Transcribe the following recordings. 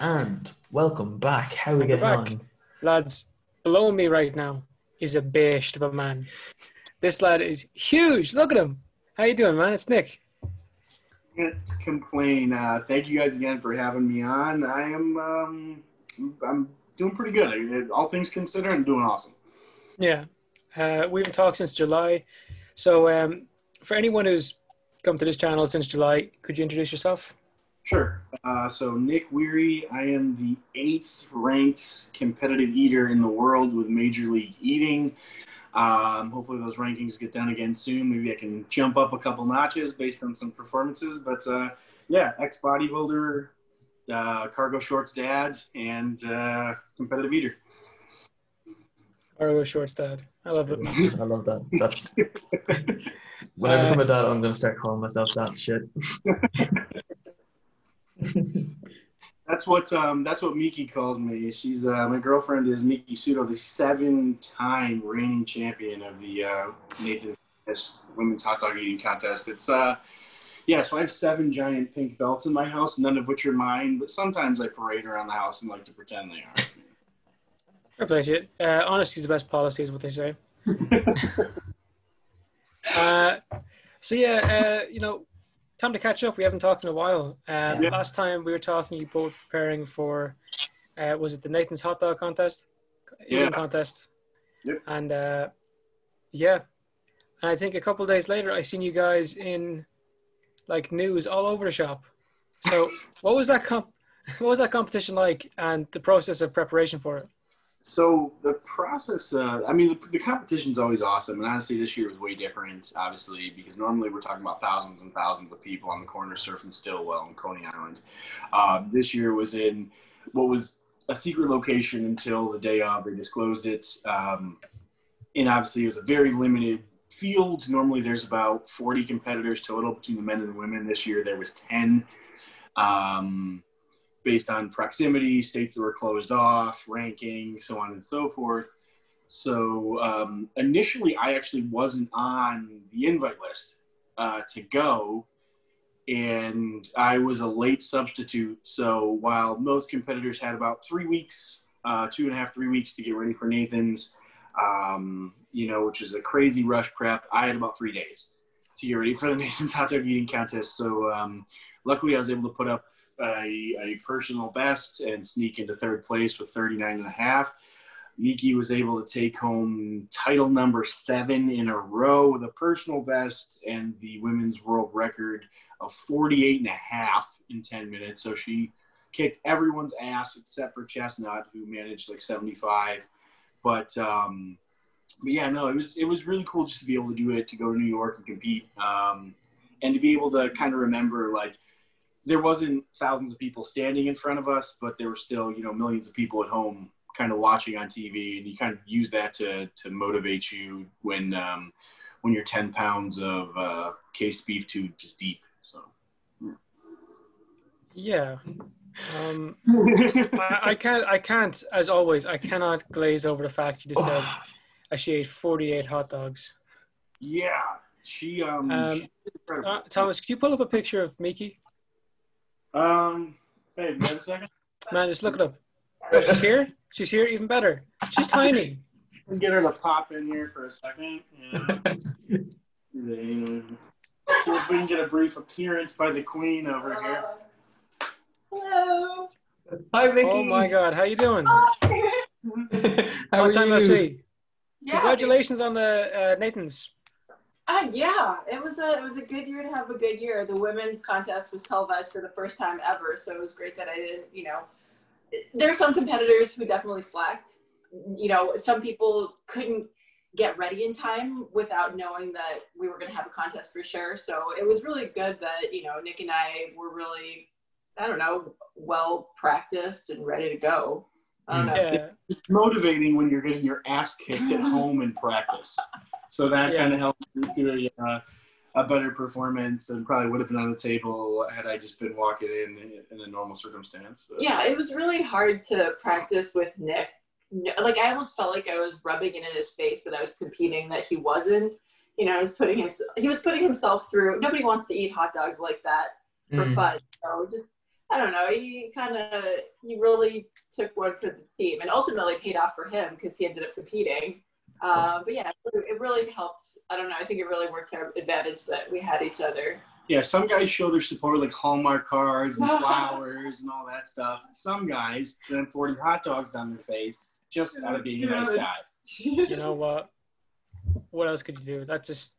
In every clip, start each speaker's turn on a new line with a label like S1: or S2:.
S1: And welcome back. How are we
S2: Welcome
S1: getting
S2: back.
S1: on?
S2: Lads, below me right now is a beast of a man. This lad is huge. Look at him. How you doing, man? It's Nick.
S3: Can't complain. Uh, thank you guys again for having me on. I am um, I'm doing pretty good. All things considered, I'm doing awesome.
S2: Yeah. Uh, we haven't talked since July. So um, for anyone who's come to this channel since July, could you introduce yourself?
S3: Sure. Uh, so Nick Wehry, I am the eighth ranked competitive eater in the world with Major League Eating. Um, hopefully those rankings get done again soon. Maybe I can jump up a couple notches based on some performances. But uh, yeah, ex bodybuilder, uh, cargo shorts dad, and uh, competitive eater.
S2: Or a short dad. I love it.
S1: I love that. That's when I
S2: Uh,
S1: become a dad, I'm gonna start calling myself that shit.
S3: That's what um, that's what Miki calls me. She's uh, my girlfriend is Miki Sudo, the seven-time reigning champion of the uh, Nathan Women's Hot Dog Eating Contest. It's uh, yeah, so I have seven giant pink belts in my house, none of which are mine, but sometimes I parade around the house and like to pretend they are.
S2: Play to you. Uh, honesty is the best policy, is what they say. Uh, so yeah, uh, you know, time to catch up. We haven't talked in a while. Uh,
S3: Yeah.
S2: Last time we were talking, you both preparing for, uh, was it the Nathan's hot dog contest?
S3: Yeah.
S2: contest.
S3: Yep.
S2: And uh, yeah, and I think a couple of days later, I seen you guys in like news all over the shop. So what was that comp? What was that competition like, and the process of preparation for it?
S3: So the process, uh, I mean, the, the competition's always awesome, and honestly, this year was way different. Obviously, because normally we're talking about thousands and thousands of people on the corner Surf and Stillwell in Coney Island. Uh, this year was in what was a secret location until the day of. They disclosed it, um, and obviously, it was a very limited field. Normally, there's about 40 competitors total between the men and the women. This year, there was 10. Um, based on proximity, states that were closed off, ranking, so on and so forth. So um, initially, I actually wasn't on the invite list uh, to go, and I was a late substitute. So while most competitors had about three weeks, uh, two and a half, three weeks to get ready for Nathan's, um, you know, which is a crazy rush prep, I had about three days to get ready for the Nathan's hot dog eating contest. So um, luckily, I was able to put up a, a personal best and sneak into third place with 39 and a half. Miki was able to take home title number seven in a row with a personal best and the women's world record of 48 and a half in 10 minutes. So she kicked everyone's ass except for Chestnut, who managed like 75. But, um, but yeah, no, it was it was really cool just to be able to do it, to go to New York and compete, um, and to be able to kind of remember like there wasn't thousands of people standing in front of us, but there were still, you know, millions of people at home kind of watching on TV, and you kind of use that to to motivate you when um, when you're 10 pounds of uh, cased beef tube just deep. So
S2: Yeah. Um, I, I can't. I can't. As always, I cannot glaze over the fact you just said uh, she ate forty-eight hot dogs.
S3: yeah, she um,
S2: Um,
S3: incredible.
S2: Uh, Thomas, could you pull up a picture of Miki?
S3: Um, hey, wait a second.
S2: Man, just look it up. Oh, she's here. She's here. Even better. She's tiny.
S3: Can get her to pop in here for a second. Yeah. See if we can get a brief appearance by the queen over here.
S4: Hello.
S1: Hi, Vicky.
S2: Oh my God, how you doing?
S1: How are
S2: Long time no
S1: you?
S2: see.
S4: Yeah.
S2: Congratulations on the uh, Nathan's.
S4: Uh, yeah, it was a it was a good year to have a good year. The women's contest was televised for the first time ever, so it was great that I didn't. You know, there are some competitors who definitely slacked. You know, some people couldn't get ready in time without knowing that we were going to have a contest for sure. So it was really good that you know Nick and I were really, I don't know, well practiced and ready to go. I don't know.
S2: Yeah.
S3: It's motivating when you're getting your ass kicked at home in practice. So that
S2: Yeah.
S3: kind of helped me to a, uh, a better performance and probably would have been on the table had I just been walking in in a normal circumstance. But,
S4: yeah, it was really hard to practice with Nick. Like I almost felt like I was rubbing it in his face that I was competing, that he wasn't. You know, I was putting him. He was putting himself through. Nobody wants to eat hot dogs like that for
S1: Mm.
S4: fun. So just, I don't know. He kind of he really took one for the team, and ultimately paid off for him because he ended up competing. Uh, but yeah, it really helped. I don't know. I think it really worked to our advantage that we had each other.
S3: Yeah, some guys show their support with like Hallmark cards and flowers and all that stuff. Some guys then 40 hot dogs down their face just out of being a nice guy.
S2: You know what? What else could you do? That's just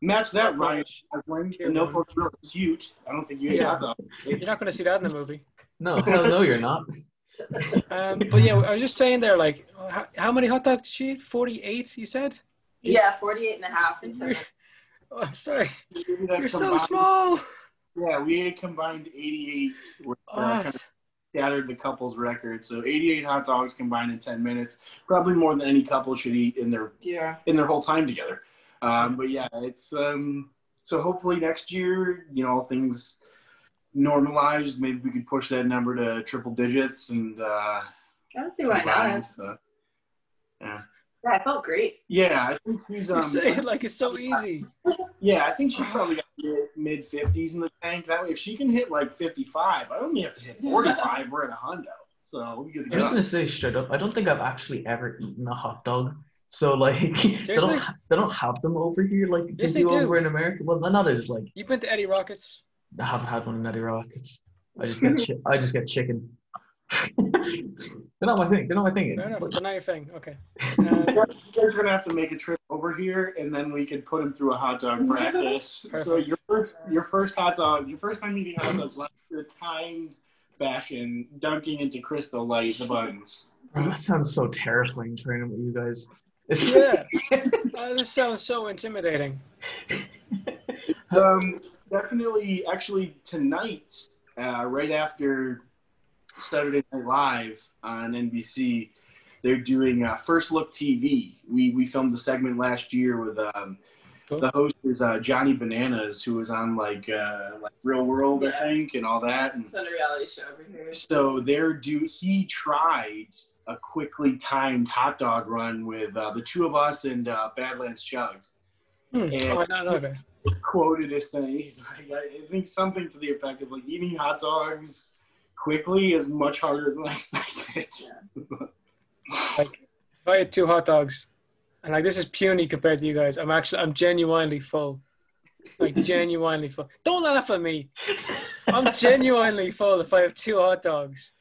S3: Match that, Ryan
S2: Rich.
S3: Gosling.
S2: Tier
S3: The No
S2: one.
S3: Real cute. I don't think you ate
S2: Yeah.
S3: hot dogs.
S2: You're not going to see that in the movie.
S1: No, hell no, you're not.
S2: Um, but yeah, I was just saying there, like, how, how many hot dogs did she eat? 48, you said?
S4: yeah, 48 and a half. in
S2: You're, oh, I'm sorry. You're so small.
S3: Yeah, we ate combined 88. We're
S2: Oh,
S3: kind of scattered the couple's record. So 88 hot dogs combined in 10 minutes. Probably more than any couple should eat in their
S4: Yeah.
S3: in their whole time together. Um, but yeah, it's um, so hopefully next year, you know, things normalized. Maybe we could push that number to triple digits and uh,
S4: I don't see why
S3: combine,
S4: not.
S3: so.
S4: Yeah, I felt great.
S3: Yeah, I think she's um,
S2: say it like it's so easy.
S3: yeah, I think she probably got mid fifties in the tank. That way, if she can hit like fifty five, I only have to hit forty five. we're at a hundo, so we'll be good
S1: I'm
S3: to
S1: just gonna say straight up, I don't think I've actually ever eaten a hot dog. So like, they don't they don't have them over here like
S2: Yes,
S1: they
S2: they
S1: do
S2: do.
S1: over in America. Well, none of it is like
S2: You've been to Eddie Rockets.
S1: I haven't had one in Eddie Rockets. I just get chi- I just get chicken. they're not my thing. They're not my thing.
S2: Fair
S1: It's
S2: enough.
S1: like-
S2: But now you're thing. Okay.
S3: You
S2: Um,
S3: guys are gonna have to make a trip over here, and then we could put him through a hot dog practice. so your first, your first hot dog, your first time eating hot dogs, last year, timed fashion, dunking into Crystal Light the buns.
S1: Oh, that sounds so terrifying training with you guys. It's,
S2: yeah. Oh, this sounds so intimidating.
S3: Um, definitely, actually, tonight, uh, right after Saturday Night Live on NBC, they're doing uh, First Look TV. We we filmed a segment last year with um,
S2: Cool.
S3: the host is uh, Johnny Bananas, who was on like uh, like Real World, I think, and all that. And
S4: It's on a reality show over here.
S3: so they're do he tried a quickly timed hot dog run with uh, the two of us and uh, Badlands Chugs.
S2: Hmm.
S3: And-
S2: Oh, know that.
S3: is quoted as saying, he's like, I think something to the effect of like eating hot dogs quickly is much harder than I expected.
S2: Like, if I had two hot dogs, and like this is puny compared to you guys, I'm actually I'm genuinely full. Like genuinely full. Don't laugh at me. I'm genuinely full if I have two hot dogs.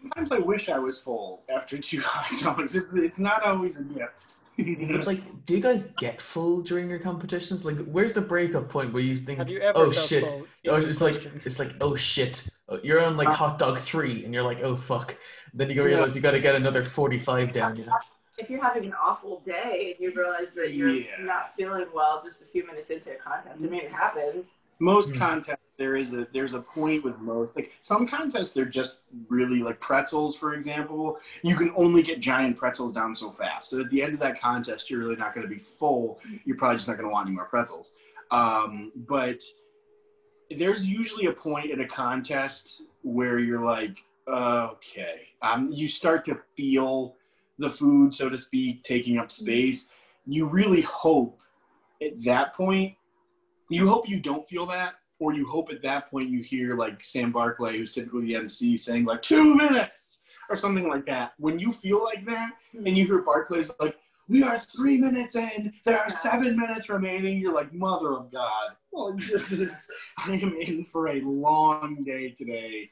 S3: Sometimes I wish I was full after two hot dogs. It's it's not always a gift.
S1: It's like, do you guys get full during your competitions? Like, where's the breakup point where you think,
S2: you
S1: oh shit. Oh,
S2: Easiest
S1: it's like it's like oh shit, Oh, you're on like hot dog three, and you're like oh fuck. Then you realize you got to get another forty-five down. You know?
S4: If you're having an awful day and you realize that you're
S3: Yeah.
S4: not feeling well just a few minutes into a contest, I mean, it happens.
S3: Most
S1: Hmm.
S3: contests there is a there's a point with most like some contests they're just really like pretzels for example. You can only get giant pretzels down so fast. So at the end of that contest you're really not going to be full. You're probably just not going to want any more pretzels. Um, but there's usually a point in a contest where you're like okay. Um, you start to feel the food so to speak taking up space. You really hope at that point you hope you don't feel that, or you hope at that point you hear like Sam Barclay, who's typically the MC, saying like two minutes or something like that. When you feel like that, and you hear Barclay's like, "We are three minutes in. There are seven minutes remaining." You're like, "Mother of God!" Well, this is I am in for a long day today.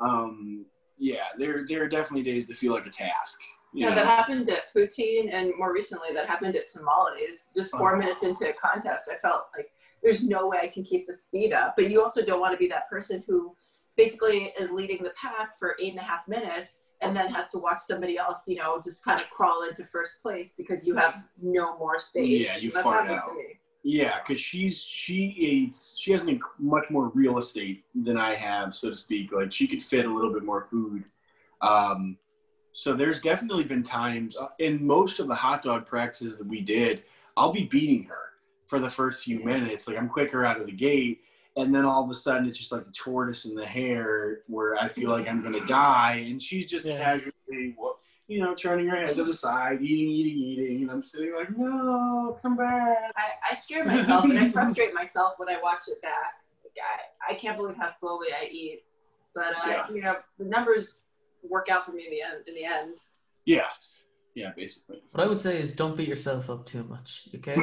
S3: Um, yeah, there there are definitely days that feel like a task.
S4: Yeah,
S3: know?
S4: that happened at poutine, and more recently, that happened at tamales. Just four
S3: Oh.
S4: minutes into a contest, I felt like there's no way I can keep the speed up. But you also don't want to be that person who basically is leading the pack for eight and a half minutes and then has to watch somebody else, you know, just kind of crawl into first place because you have no more space.
S3: Yeah, you
S4: That's
S3: fart out. Yeah, because she's she eats she has an, much more real estate than I have, so to speak. Like she could fit a little bit more food. Um, so there's definitely been times uh, in most of the hot dog practices that we did, I'll be beating her for the first few minutes. Like I'm quicker out of the gate, and then all of a sudden it's just like the tortoise in the hare, where I feel like I'm gonna die, and she's just
S2: Yeah.
S3: casually, you know, turning her head to the side, eating, eating, eating, and I'm sitting like, no, come back.
S4: I, I scare myself and I frustrate myself when I watch it back. Like, I, I can't believe how slowly I eat. But uh,
S3: Yeah.
S4: you know, the numbers work out for me in the end. In the end.
S3: Yeah, yeah, basically.
S1: What I would say is don't beat yourself up too much, okay?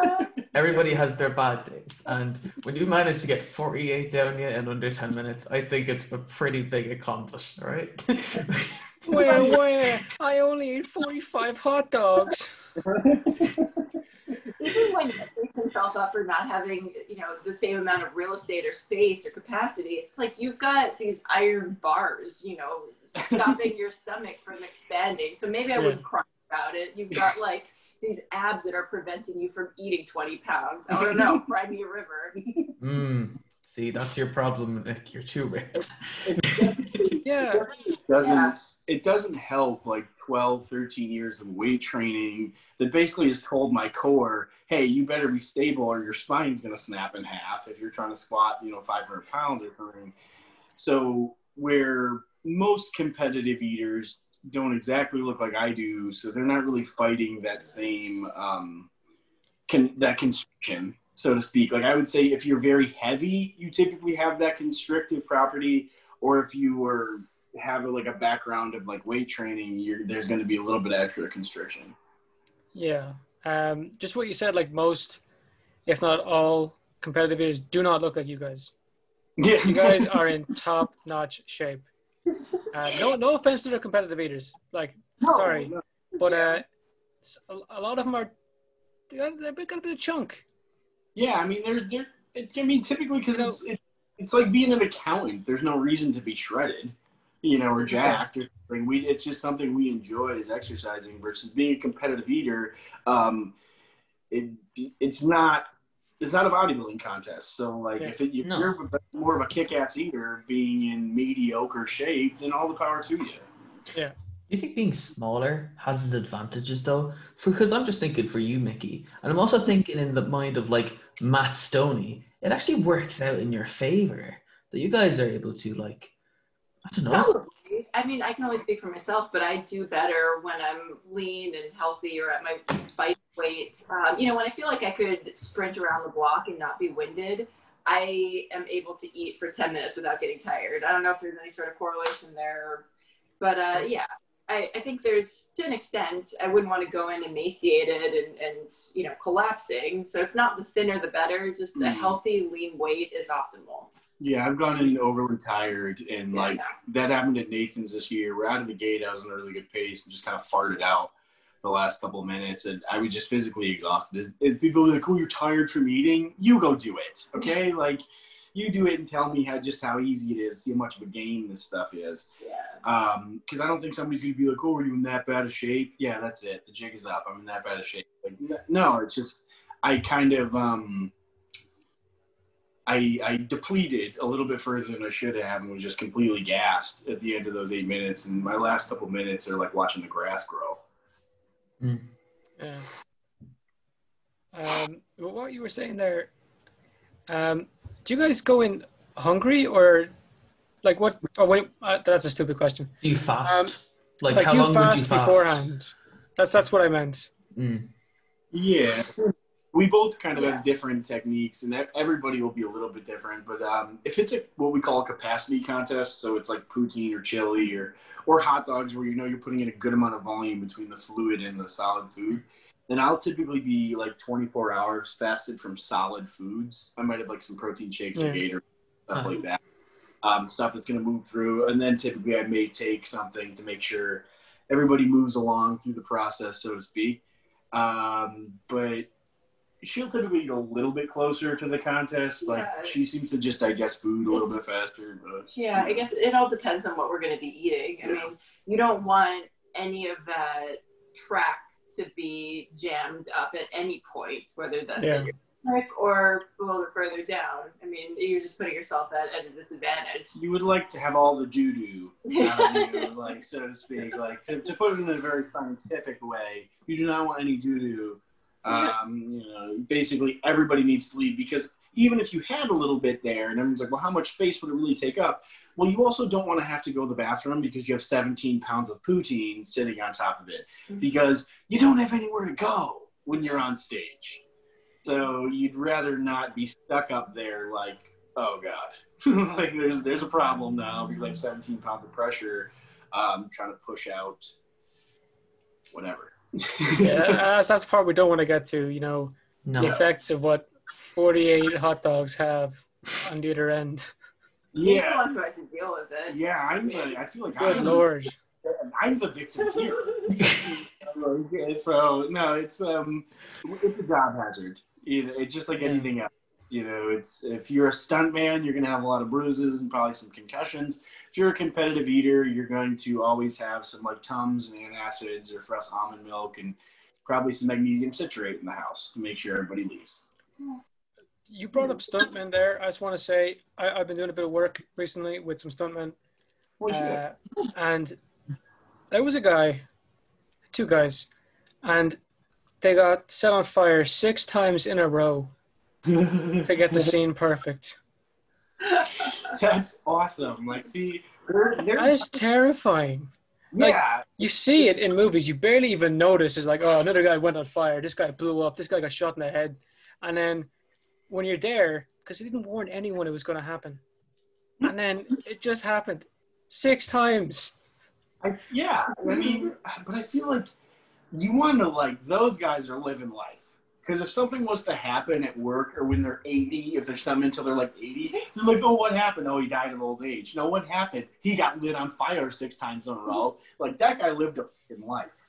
S1: Everybody has their bad days, and when you manage to get 48 down yet in under 10 minutes, I think it's a pretty big accomplishment, right?
S2: Where, where? I only ate 45 hot dogs.
S4: Even when he beats himself up for not having, you know, the same amount of real estate or space or capacity, it's like you've got these iron bars, you know, stopping your stomach from expanding. So maybe I
S2: Yeah.
S4: wouldn't cry about it. You've got like these abs that are preventing you from eating 20 pounds. I don't know, cry me a river.
S1: mm, see, that's your problem, Nick. You're too ripped.
S2: Yeah.
S3: doesn't
S4: Yeah.
S3: it doesn't help like 12 13 years of weight training that basically has told my core hey you better be stable or your spine's going to snap in half if you're trying to squat you know 500 pounds or something so where most competitive eaters don't exactly look like i do so they're not really fighting that same um, con- that constriction so to speak like i would say if you're very heavy you typically have that constrictive property or if you were have like a background of like weight training, you're, there's going to be a little bit of extra constriction.
S2: Yeah. Um, just what you said, like most, if not all, competitive eaters do not look like you guys.
S3: Yeah,
S2: You guys are in top notch shape. Uh, no, no offense to the competitive eaters. Like,
S3: No,
S2: sorry,
S3: no.
S2: but uh, a, lot of them are, they got, they've got a bit of chunk.
S3: Yeah, I mean, there's there. I mean, typically because
S2: You know-
S3: it's it, it's like being an accountant. There's no reason to be shredded, you know, or jacked or something. We it's just something we enjoy is exercising versus being a competitive eater. Um, it it's not. It's not a bodybuilding contest, so like
S2: Yeah.
S3: if, it, if
S1: No.
S3: you're more of a kick-ass eater, being in mediocre shape, then all the power to you.
S1: Yeah. you think being smaller has its advantages though? Because I'm just thinking for you, Miki, and I'm also thinking in the mind of like Matt Stonie. It actually works out in your favor that you guys are able to like, I don't know.
S4: I mean, I can only speak for myself, but I do better when I'm lean and healthy or at my fight weight. Um, you know, when I feel like I could sprint around the block and not be winded, I am able to eat for 10 minutes without getting tired. I don't know if there's any sort of correlation there, but uh, yeah. I, I think there's to an extent I wouldn't want to go in emaciated and, and you know collapsing. So it's not the thinner the better. Just a
S3: Mhm.
S4: healthy lean weight is optimal.
S3: Yeah, I've gone in overly tired, and like
S4: Yeah.
S3: that happened at Nathan's this year. We're out of the gate. I was in a really good pace and just kind of farted out the last couple of minutes, and I was just physically exhausted. As people like, "Oh, you're tired from eating," you go do it, okay? like, you do it and tell me how just how easy it is, see how much of a game this stuff is.
S4: yeah.
S3: Um, because I don't think somebody's gonna be like, "Oh, are you in that bad of shape?" Yeah, that's it. The jig is up. I'm in that bad of shape. Like, no, it's just I kind of um. I, I depleted a little bit further than I should have and was just completely gassed at the end of those eight minutes. And my last couple minutes are like watching the grass grow.
S2: Yeah. Um, but what you were saying there, um, do you guys go in hungry or like what? Oh wait, uh, that's a stupid question.
S1: Do you fast?
S2: Um,
S1: like,
S2: Like,
S1: how
S2: do you
S1: long would you
S2: fast
S1: fast?
S2: beforehand? That's that's what I meant.
S1: Mm.
S3: Yeah. We both kind of
S4: Yeah.
S3: have different techniques, and e- everybody will be a little bit different. But um, if it's a what we call a capacity contest, so it's like poutine or chili or or hot dogs, where you know you're putting in a good amount of volume between the fluid and the solid food, then I'll typically be like 24 hours fasted from solid foods. I might have like some protein shakes
S2: Yeah.
S3: or Gator stuff
S1: Uh-huh.
S3: like that, um, stuff that's going to move through, and then typically I may take something to make sure everybody moves along through the process, so to speak. Um, but she'll typically go a little bit closer to the contest. Like
S4: Yeah.
S3: she seems to just digest food a little bit faster. But
S4: Yeah, I guess it all depends on what we're going to be eating. I
S3: Yeah.
S4: mean, you don't want any of that track to be jammed up at any point, whether that's
S2: Yeah.
S4: in your stomach or a little bit further down. I mean, you're just putting yourself at, at a disadvantage.
S3: you would like to have all the doo-doo, you, like so to speak. Like to, to put it in a very scientific way, you do not want any doo-doo. Um, you know, basically everybody needs to leave because even if you had a little bit there and everyone's like, well, how much space would it really take up? Well, you also don't want to have to go to the bathroom because you have 17 pounds of poutine sitting on top of it
S4: Mhm.
S3: because you don't have anywhere to go when you're on stage. So you'd rather not be stuck up there like oh god, like there's there's a problem now because I have 17 pounds of pressure. Um, trying to push out whatever.
S2: Yeah, that's, that's the part we don't want to get to. You know,
S1: No.
S2: the effects of what 48 hot dogs have on the other end.
S4: He's the
S3: yeah,
S4: one who had to deal with it.
S3: yeah. I'm. The, I feel like
S2: Good
S3: I'm,
S2: lord.
S3: I'm the victim here. Okay, so no, it's um, it's a job hazard. You know, it's just like
S2: Yeah.
S3: anything else. You know, it's if you're a stunt man, you're gonna have a lot of bruises and probably some concussions. If you're a competitive eater, you're going to always have some like tums and antacids or fresh almond milk and probably some magnesium citrate in the house to make sure everybody leaves.
S2: You brought up stuntmen there. I just want to say I, I've been doing a bit of work recently with some stuntmen. Uh, and there was a guy, two guys, and they got set on fire six times in a row to get the scene perfect.
S3: That's awesome. Like, see, they're, they're
S2: That is terrifying.
S3: yeah,
S2: You see it in movies, you barely even notice. It's like, oh, another guy went on fire. This guy blew up. This guy got shot in the head. And then when you're there, because he didn't warn anyone it was going to happen, and then it just happened six times.
S3: I, yeah, I mean, but I feel like you want to like those guys are living life because if something was to happen at work or when they're 80, if there's something until they're like 80, they're like, oh, what happened? Oh, he died of old age. No, what happened? He got lit on fire six times in a row. Like that guy lived a fucking life.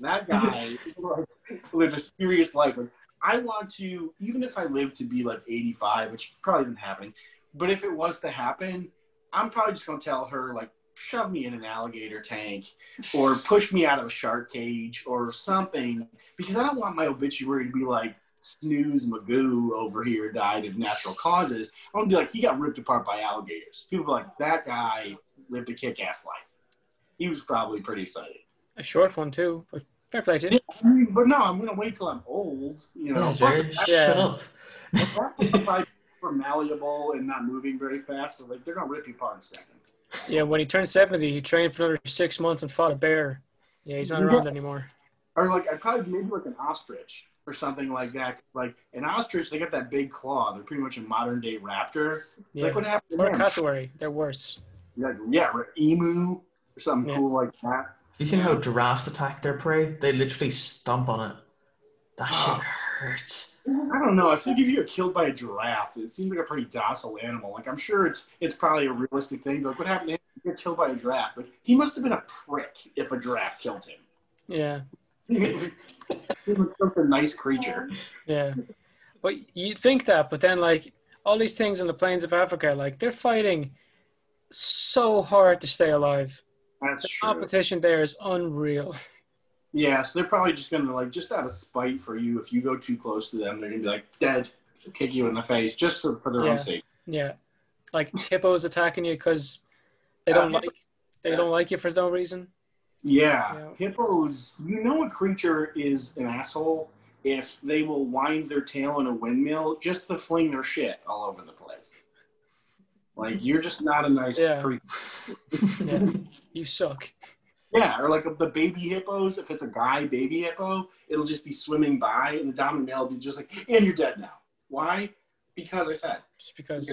S3: That guy lived a serious life. Like, I want to, even if I live to be like 85, which probably isn't happening, but if it was to happen, I'm probably just gonna tell her like shove me in an alligator tank or push me out of a shark cage or something because I don't want my obituary to be like snooze Magoo over here died of natural causes. I want to be like he got ripped apart by alligators. People like that guy lived a kick-ass life. He was probably pretty excited.
S2: A short one, too. But fair play to you.
S3: I mean, but no, I'm gonna wait till I'm old. You know,
S1: Yeah,
S3: Plus,
S1: Jared,
S2: Yeah.
S1: shut up.
S3: I'm probably super malleable and not moving very fast, so like they're gonna rip you apart in seconds.
S2: Yeah, when he turned 70, he trained for another six months and fought a bear. Yeah, he's not around anymore.
S3: or like I'd probably maybe like an ostrich or something like that. Like an ostrich, they got that big claw. They're pretty much a modern day raptor.
S2: Yeah.
S3: Like what happened?
S2: Or a cassowary. They're worse.
S3: Like, yeah, or emu or something
S2: Yeah.
S3: cool like that.
S1: You seen how giraffes attack their prey? They literally stomp on it. That shit ah. hurts.
S3: I don't know. I think if you get killed by a giraffe, it seems like a pretty docile animal. Like I'm sure it's it's probably a realistic thing. But like, what happened to him? He got killed by a giraffe. Like he must have been a prick if a giraffe killed him.
S2: Yeah,
S3: he was such a nice creature.
S2: yeah. But you'd think that, but then, like, all these things in the plains of Africa, like, they're fighting so hard to stay alive.
S3: That's
S2: The
S3: true.
S2: competition there is unreal.
S3: Yeah, so they're probably just gonna like just out of spite for you. If you go too close to them, they're gonna be like dead, kick you in the face just so, for their
S2: Yeah.
S3: own sake.
S2: Yeah, like hippos attacking you because they don't
S3: Uh,
S2: like they don't like you for no reason.
S3: Yeah.
S2: Yeah.
S3: hippos. You know, a creature is an asshole if they will wind their tail in a windmill just to fling their shit all over the place. Like you're just not a nice
S2: Yeah.
S3: creature.
S2: Yeah, you suck.
S3: Yeah, or like the baby hippos. If it's a guy baby hippo, it'll just be swimming by, and the dominant male will be just like, "And you're dead now." Why? Because I said
S2: Just because.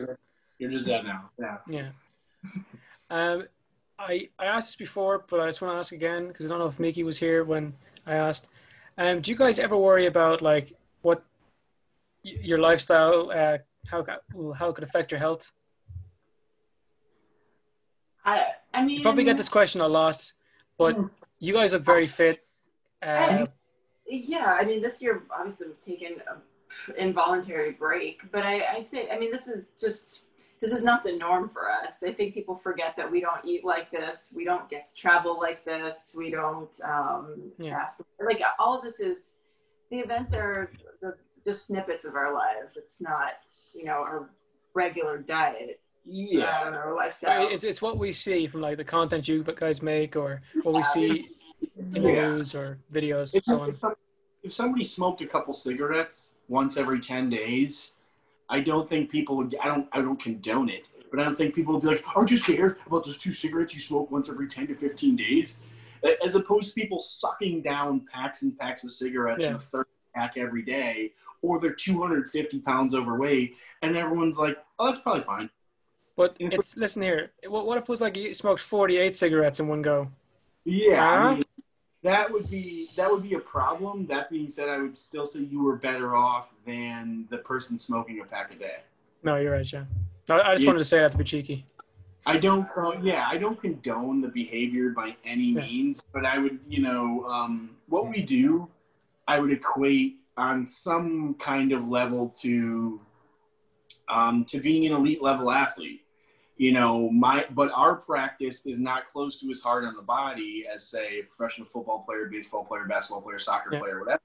S3: you're just dead now. Yeah.
S2: Yeah. Um, I I asked this before, but I just want to ask again because I don't know if Miki was here when I asked. Um, do you guys ever worry about like what y- your lifestyle, uh, how how it could affect your health?
S4: I I mean
S2: You probably get this question a lot, but
S4: Mm.
S2: you guys look very fit. Uh,
S4: Yeah, I mean, this year obviously we've taken a involuntary break, but I, I'd say, I mean, this is just this is not the norm for us. I think people forget that we don't eat like this, we don't get to travel like this, we don't um,
S2: Yeah.
S4: ask like all of this is the events are the, just snippets of our lives. It's not you know our regular diet
S3: Yeah.
S4: um, or lifestyle.
S2: it's it's what we see from like the content you guys make or what we see in
S3: Yeah.
S2: news or videos,
S3: If,
S2: so on.
S3: if somebody smoked a couple cigarettes once every ten days, I don't think people would. I don't. I don't condone it, but I don't think people would be like, "Aren't you scared about those two cigarettes you smoke once every ten to fifteen days?" As opposed to people sucking down packs and packs of cigarettes in
S2: Yeah.
S3: a third pack every day, or they're two hundred fifty pounds overweight, and everyone's like, Oh, that's probably fine.
S2: But it's listen here. What, what if it was like you smoked 48 cigarettes in one go?
S3: Yeah, I mean, that would be that would be a problem. That being said, I would still say you were better off than the person smoking a pack a day.
S2: No, you're right, yeah. No, I just
S3: Yeah.
S2: wanted to say that to be cheeky.
S3: I don't, uh, yeah, I don't condone the behavior by any
S2: Yeah.
S3: means, but I would, you know, um, what we do, I would equate on some kind of level to, um, to being an elite level athlete. You know, my, but our practice is not close to as hard on the body as, say, a professional football player, baseball player, basketball player, soccer
S2: Yeah.
S3: player, whatever.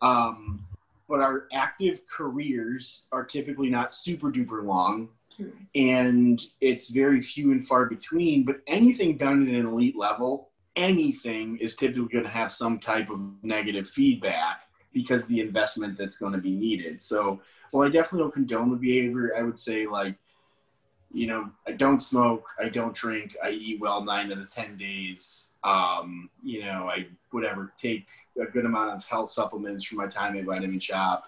S3: Um, but our active careers are typically not super duper long and it's very few and far between. But anything done at an elite level, anything is typically going to have some type of negative feedback because the investment that's going to be needed. So, well, I definitely don't condone the behavior. I would say like, you know, I don't smoke, I don't drink, I eat well nine out of ten days. Um, you know, I whatever take a good amount of health supplements from my time at Vitamin Shoppe.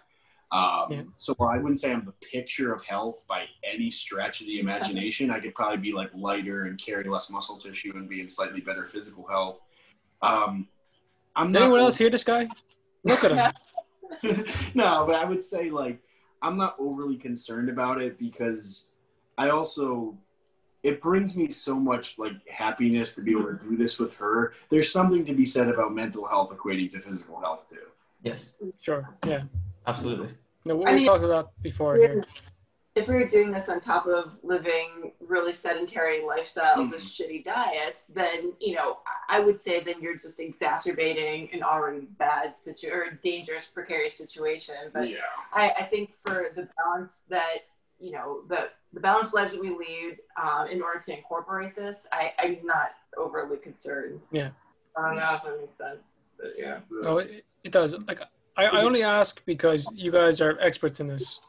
S3: Um,
S2: Yeah.
S3: So while I wouldn't say I'm the picture of health by any stretch of the imagination, I could probably be like lighter and carry less muscle tissue and be in slightly better physical health. Um, I'm
S2: Does anyone
S3: over-
S2: else hear this guy? Look at him.
S3: no, but I would say like I'm not overly concerned about it because I also it brings me so much like happiness to be able to do this with her. There's something to be said about mental health equating to physical health too.
S1: Yes,
S2: Sure, yeah.
S1: absolutely.
S2: No, we
S4: I
S2: we
S4: mean-
S2: talked about that before here.
S4: if we were doing this on top of living really sedentary lifestyles with mm-hmm. shitty diets, then you know I I would say then you're just exacerbating an already bad situation or dangerous, precarious situation. But
S3: yeah.
S4: I, I think for the balance that you know the the balanced lives that we lead um, in order to incorporate this, I, I'm not overly concerned.
S2: Yeah.
S4: I don't know if that makes sense, but yeah.
S2: No, it, it does. Like, I, I only ask because you guys are experts in this.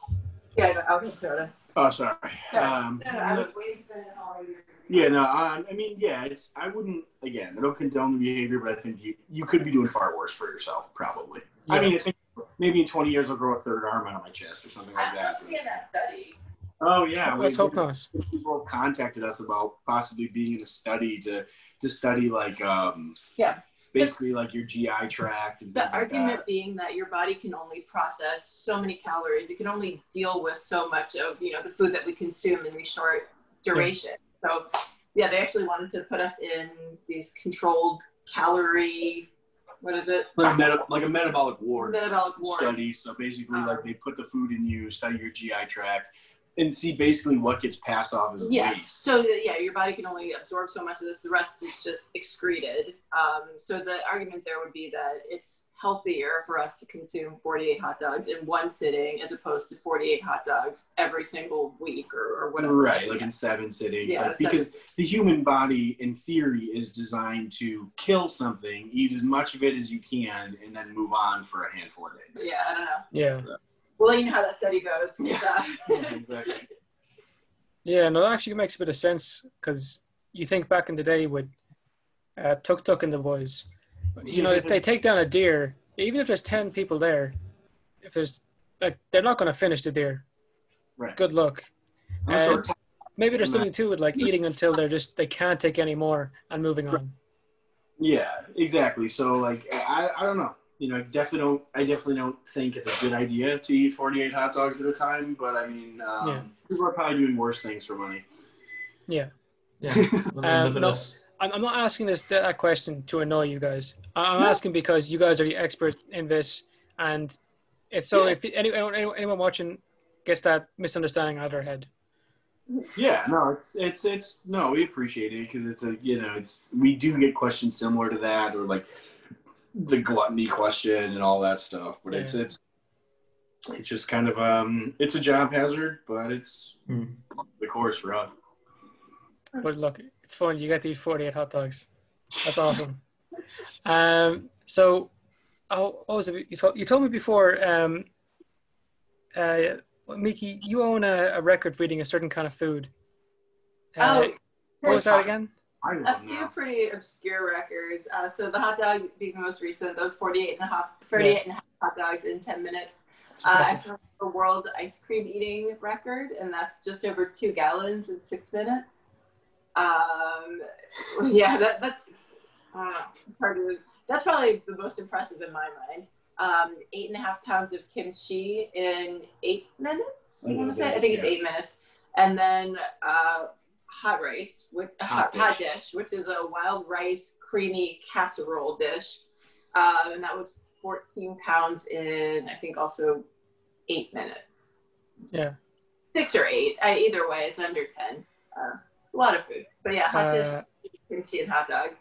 S4: Yeah, I'll get to it.
S3: Oh, sorry.
S4: Sorry.
S3: Um,
S4: No, no, I was waiting for the holiday.
S3: yeah, no. Um, I mean, yeah. It's. I wouldn't. Again, I don't condone the behavior, but I think you you could be doing far worse for yourself, probably. I mean, I think maybe in 20 years I'll grow a third arm out of my chest or something
S4: I'm
S3: like that.
S4: supposed to be in that study.
S3: Oh yeah,
S2: Let's
S3: we-
S2: hope not.
S3: people contacted us about possibly being in a study to to study like um
S4: Yeah.
S3: basically like your GI tract and
S4: The
S3: things like
S4: argument
S3: that.
S4: being that your body can only process so many calories. It can only deal with so much of you know the food that we consume in these short duration. So yeah, they actually wanted to put us in these controlled calorie. What is it?
S3: like a, meta- like a metabolic ward
S4: Metabolic ward.
S3: study. So basically, like they put the food in you, study your GI tract, and see basically what gets passed off as
S4: Yeah.
S3: waste.
S4: So yeah, your body can only absorb so much of this. The rest is just excreted. Um, so the argument there would be that it's healthier for us to consume 48 hot dogs in one sitting as opposed to 48 hot dogs every single week or, or whatever.
S3: Right, like in seven sittings.
S4: Yeah,
S3: like,
S4: seven.
S3: because the human body, in theory, is designed to kill something, eat as much of it as you can, and then move on for a handful of days.
S4: yeah, I don't know.
S2: Yeah.
S4: We'll you know how that study goes.
S3: Yeah.
S4: Uh,
S3: exactly.
S2: Yeah, no, that actually makes a bit of sense because you think back in the day with uh, Tuk Tuk and the boys, you know, if they take down a deer, even if there's 10 people there, if there's like, they're not going to finish the deer.
S3: Right.
S2: Good luck.
S3: Also,
S2: Uh, Maybe there's something to it, like eating until they're just, they can't take any more and moving on.
S3: Yeah, exactly. So like I, I don't know. You know, I definitely don't I definitely don't think it's a good idea to eat forty eight hot dogs at a time, but I mean um,
S2: Yeah.
S3: people are probably doing worse things for money.
S1: Yeah.
S2: Um, no. I'm, I'm not asking this that question to annoy you guys. I- I'm asking because you guys are the experts in this, and it's so
S3: Yeah.
S2: if anyone, anyone anyone watching gets that misunderstanding out of their head.
S3: Yeah, no, it's it's it's no, we appreciate it because it's a you know it's we do get questions similar to that or like the gluttony question and all that stuff, but it's
S2: Yeah.
S3: it's it's just kind of um it's a job hazard, but it's
S1: Hmm.
S3: the course for us.
S2: But look, it's fun. You get to eat 48 hot dogs. That's awesome. um, so, oh, what was it? You told, you told me before, um, uh, Miki, you own a, a record for eating a certain kind of food. Uh,
S4: Oh,
S2: what was that again?
S4: A few pretty obscure records. Uh, so the hot dog being the most recent, those 48 and a half, 48 and a half hot dogs in 10 minutes. Uh, I found the world ice cream eating record, and that's just over two gallons in six minutes. Um, yeah, that, that's hard to. That's probably the most impressive in my mind. Um, eight and a half pounds of kimchi in eight minutes. I
S3: I
S4: want
S3: think
S4: to say.
S3: it's
S4: I think it's
S3: eight,
S4: eight minutes, and then uh, hot rice with hot,
S3: Hot
S4: hot
S3: dish.
S4: dish, which is a wild rice creamy casserole dish, um, and that was 14 pounds in I think also eight minutes.
S2: Yeah.
S4: Six or eight. I, either way, it's under 10. Uh, a lot of food. But yeah, hot dish,
S2: Uh,
S4: kimchi, and hot dogs.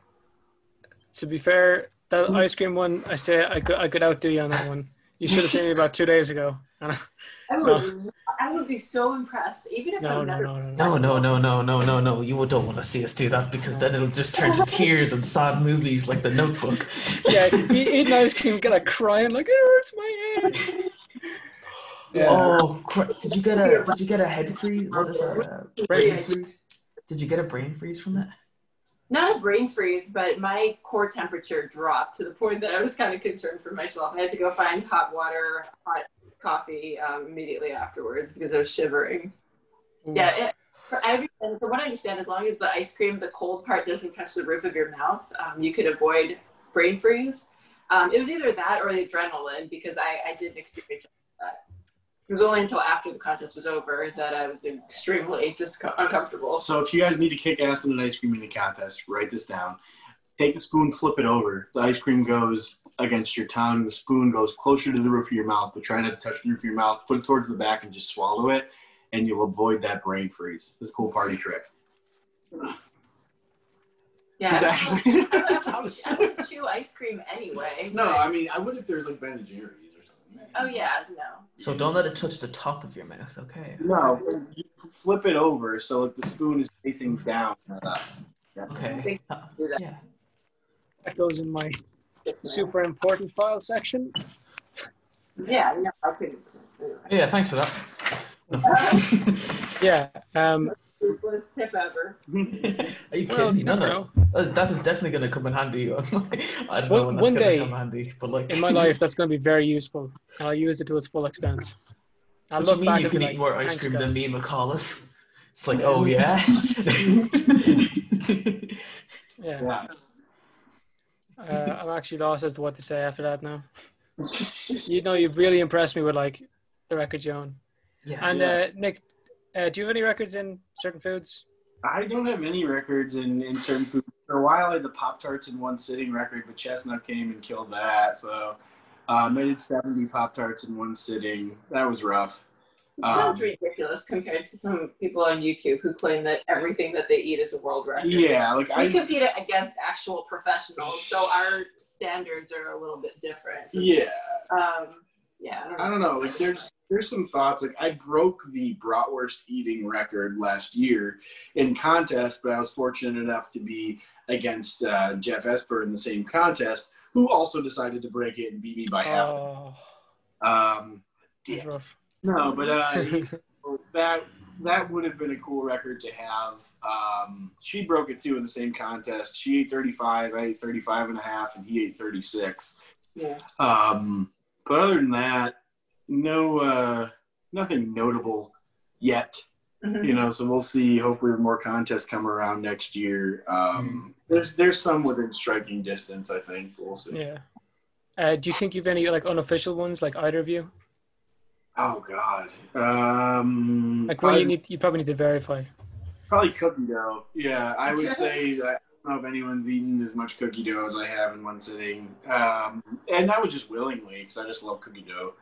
S2: to be fair, that ice cream one, I say I could I could outdo you on that one. You should have seen me about two days ago. And I-
S4: I would, I would be so impressed, even if
S2: No,
S4: I've
S2: no,
S4: never.
S2: no, no,
S1: No, no, no, no, no, no, no. You don't want to see us do that because then it'll just turn to tears and sad movies like The Notebook.
S2: Yeah, eating ice cream, get like crying like it hurts my head. Yeah.
S1: Oh, cr- did you get a did you get a head freeze? What is that? Uh,
S2: Brain
S1: brain freeze? Did you get a brain freeze from that?
S4: Not a brain freeze, but my core temperature dropped to the point that I was kind of concerned for myself. I had to go find hot water, hot coffee um, immediately afterwards because I was shivering. Yeah, it, for, I understand, from what I understand, as long as the ice cream, the cold part doesn't touch the roof of your mouth, um, you could avoid brain freeze. Um, it was either that or the adrenaline because I, I didn't experience that. It was only until after the contest was over that I was extremely just uncomfortable.
S3: So if you guys need to kick ass in an ice cream eating contest, write this down. Take the spoon, flip it over. The ice cream goes against your tongue. The spoon goes closer to the roof of your mouth, but try not to touch the roof of your mouth. Put it towards the back and just swallow it, and you'll avoid that brain freeze. It's a cool party trick.
S4: Yeah.
S3: Exactly. actually-
S4: I would- I would chew ice cream anyway.
S3: no,
S4: but-
S3: I mean, I would if there's like Ben and Jerry's or something.
S4: Oh yeah, no.
S1: So don't let it touch the top of your mouth, okay?
S3: No, you flip it over so like the spoon is facing down. Uh,
S1: Okay.
S4: Do
S1: yeah.
S2: That goes in my super important file section.
S4: Yeah, no, I couldn't.
S1: Yeah, thanks for that.
S2: Yeah. Um,
S4: Useless tip ever.
S1: Are you kidding
S2: well,
S1: me? No, no. Uh, That is definitely going to come in handy. I don't
S2: One-
S1: know when that's going
S2: day
S1: to come handy, but like
S2: In my life, that's going to be very useful, and I'll use it to its full extent. I'll
S1: What do
S2: look
S1: you
S2: back
S1: mean you
S2: and be
S1: can
S2: like,
S1: eat more ice
S2: "Thanks,
S1: cream than me, McAuliffe? It's like, oh yeah.
S2: Yeah.
S3: yeah.
S2: Uh, I'm actually lost as to what to say after that now. You know, you've really impressed me with like the records you own.
S1: yeah.
S2: And
S3: Yeah.
S2: uh, Nick, uh, do you have any records in certain foods?
S3: I don't have any records in, in certain foods. For a while, I had the Pop Tarts in one sitting record, but Chestnut came and killed that. So um, I did 70 Pop Tarts in one sitting. That was rough.
S4: It sounds
S3: Um,
S4: ridiculous compared to some people on YouTube who claim that everything that they eat is a world record.
S3: Yeah, like
S4: We
S3: I.
S4: compete against actual professionals, so our standards are a little bit different.
S3: Yeah,
S4: Um, yeah. I don't know.
S3: I don't know. Like there's there's some thoughts. Like I broke the bratwurst eating record last year in contest, but I was fortunate enough to be against uh, Jeff Esper in the same contest, who also decided to break it and beat me by half.
S2: Oh,
S3: Um,
S2: that's rough.
S3: No, but uh, that that would have been a cool record to have. Um, she broke it too in the same contest. She ate 35, I ate 35 and a half, and he ate 36.
S4: Yeah.
S3: Um, but other than that, no, uh, nothing notable yet.
S4: Mhm.
S3: You know, so we'll see. Hopefully, more contests come around next year. Um, There's there's some within striking distance. I think we'll see.
S2: yeah. Uh, do you think you've any like unofficial ones, like either of you?
S3: Oh God. Um,
S2: Like what
S3: probably,
S2: you need, you probably need to verify.
S3: probably cookie dough. Yeah, I would say that. I don't know if anyone's eaten as much cookie dough as I have in one sitting, um, and that was just willingly because I just love cookie dough.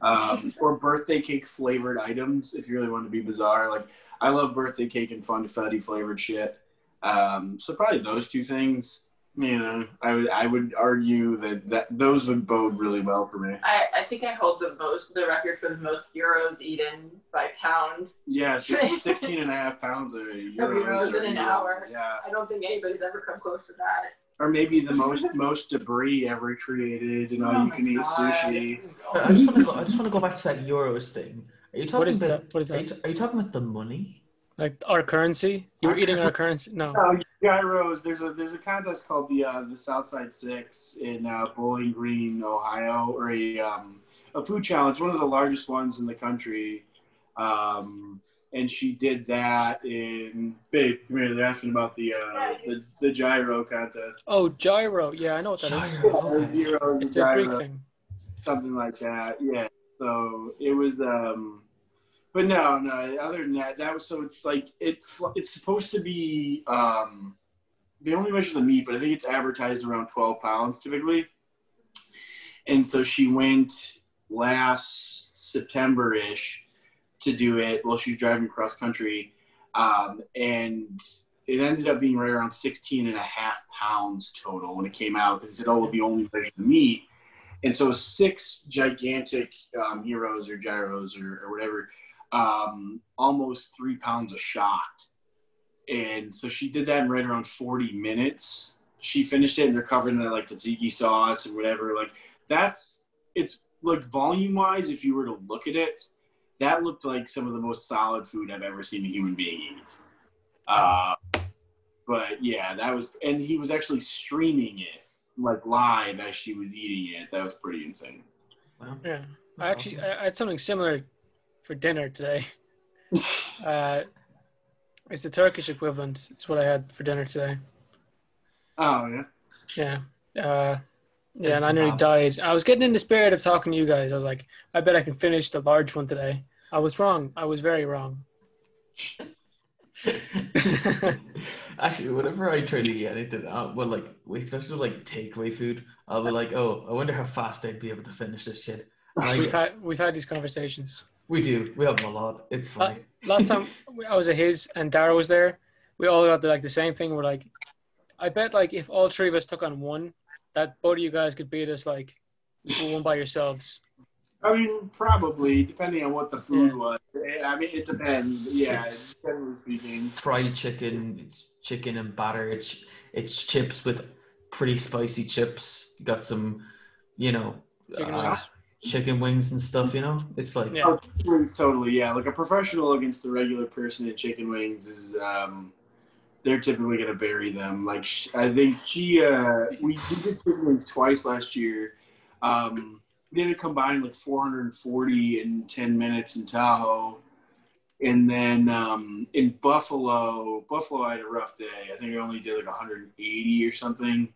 S3: Um, or birthday cake flavored items, if you really want to be bizarre. Like I love birthday cake and funfetti flavored shit. Um, so probably those two things. You know, I would I would argue that, that those would bode really well for me.
S4: I, I think I hold the most the record for the most euros eaten by pound.
S3: Yeah, six, 16 and a half pounds of euros,
S4: euros in an
S3: or-
S4: hour.
S3: Yeah.
S4: I don't think anybody's ever come close to that.
S3: Or maybe the most most debris ever created and all
S4: Oh
S3: you
S4: my
S3: can eat sushi.
S1: I just want to go. I just want to go back to that euros thing. Are you talking
S2: What is
S1: about?
S2: that? What is
S1: Are you, are you talking about the money?
S2: Like our currency? You were eating our currency? No.
S3: Oh, gyros. There's a there's a contest called the uh, the Southside Six in uh, Bowling Green, Ohio, or a um, a food challenge, one of the largest ones in the country. Um, and she did that in babe. Come here. They're asking about the uh, the, the gyro contest.
S2: Oh, gyro. Yeah, I know what that is.
S1: Gyro, okay.
S3: Gyro,
S2: It's a Greek thing.
S3: something like that. Yeah. So it was. um But no, no. Other than that, that was so. It's like it's it's supposed to be. um They only measure the meat, but I think it's advertised around twelve pounds typically. And so she went last September ish to do it while she was driving cross country. Um, and it ended up being right around 16 and a half pounds total when it came out because it said, oh, we only measure the meat. And so six gigantic um, heroes or gyros or, or whatever, um, almost three pounds a shot. And so she did that in right around 40 minutes. She finished it and they're covered in like tzatziki sauce and whatever. Like that's, it's like volume wise, if you were to look at it, that looked like some of the most solid food I've ever seen a human being eat. Uh, but yeah, that was, and he was actually streaming it like live as she was eating it. That was pretty insane.
S1: Wow.
S2: Yeah. I actually. I I had something similar for dinner today. Uh, it's the Turkish equivalent. It's what I had for dinner today.
S3: Oh yeah.
S2: Yeah. Uh, yeah, and I nearly died. I was getting in the spirit of talking to you guys. I was like, I bet I can finish the large one today. I was wrong. I was very wrong.
S1: Actually, whenever I try to get anything, uh, well, like especially like takeaway food, I'll be like, "Oh, I wonder how fast I'd be able to finish this shit." And
S2: We've
S1: get-
S2: had we've had these conversations.
S1: We do. We have them a lot. It's funny.
S2: Last time I was at his and Dara was there, we all got the, like the same thing. We're like, I bet like if all three of us took on one, that both of you guys could beat us like one by yourselves.
S3: I mean, probably depending on what the food
S2: Yeah.
S3: was. I mean, it depends. Yeah,
S1: It's-
S3: generally speaking.
S1: Fried chicken, it's chicken and batter. It's it's chips with pretty spicy chips. You got some, you know,
S2: Chicken
S1: uh,
S2: wings.
S1: Chicken wings and stuff. You know, it's like
S2: Yeah.
S3: Oh, wings, totally. Yeah, like a professional against the regular person at chicken wings is, um, they're typically going to bury them. Like sh- I think she, uh, we, we did chicken wings twice last year. Um, we did a combined like 440 in 10 minutes in Tahoe. And then um, in Buffalo, Buffalo, I had a rough day. I think I only did like 180 or something.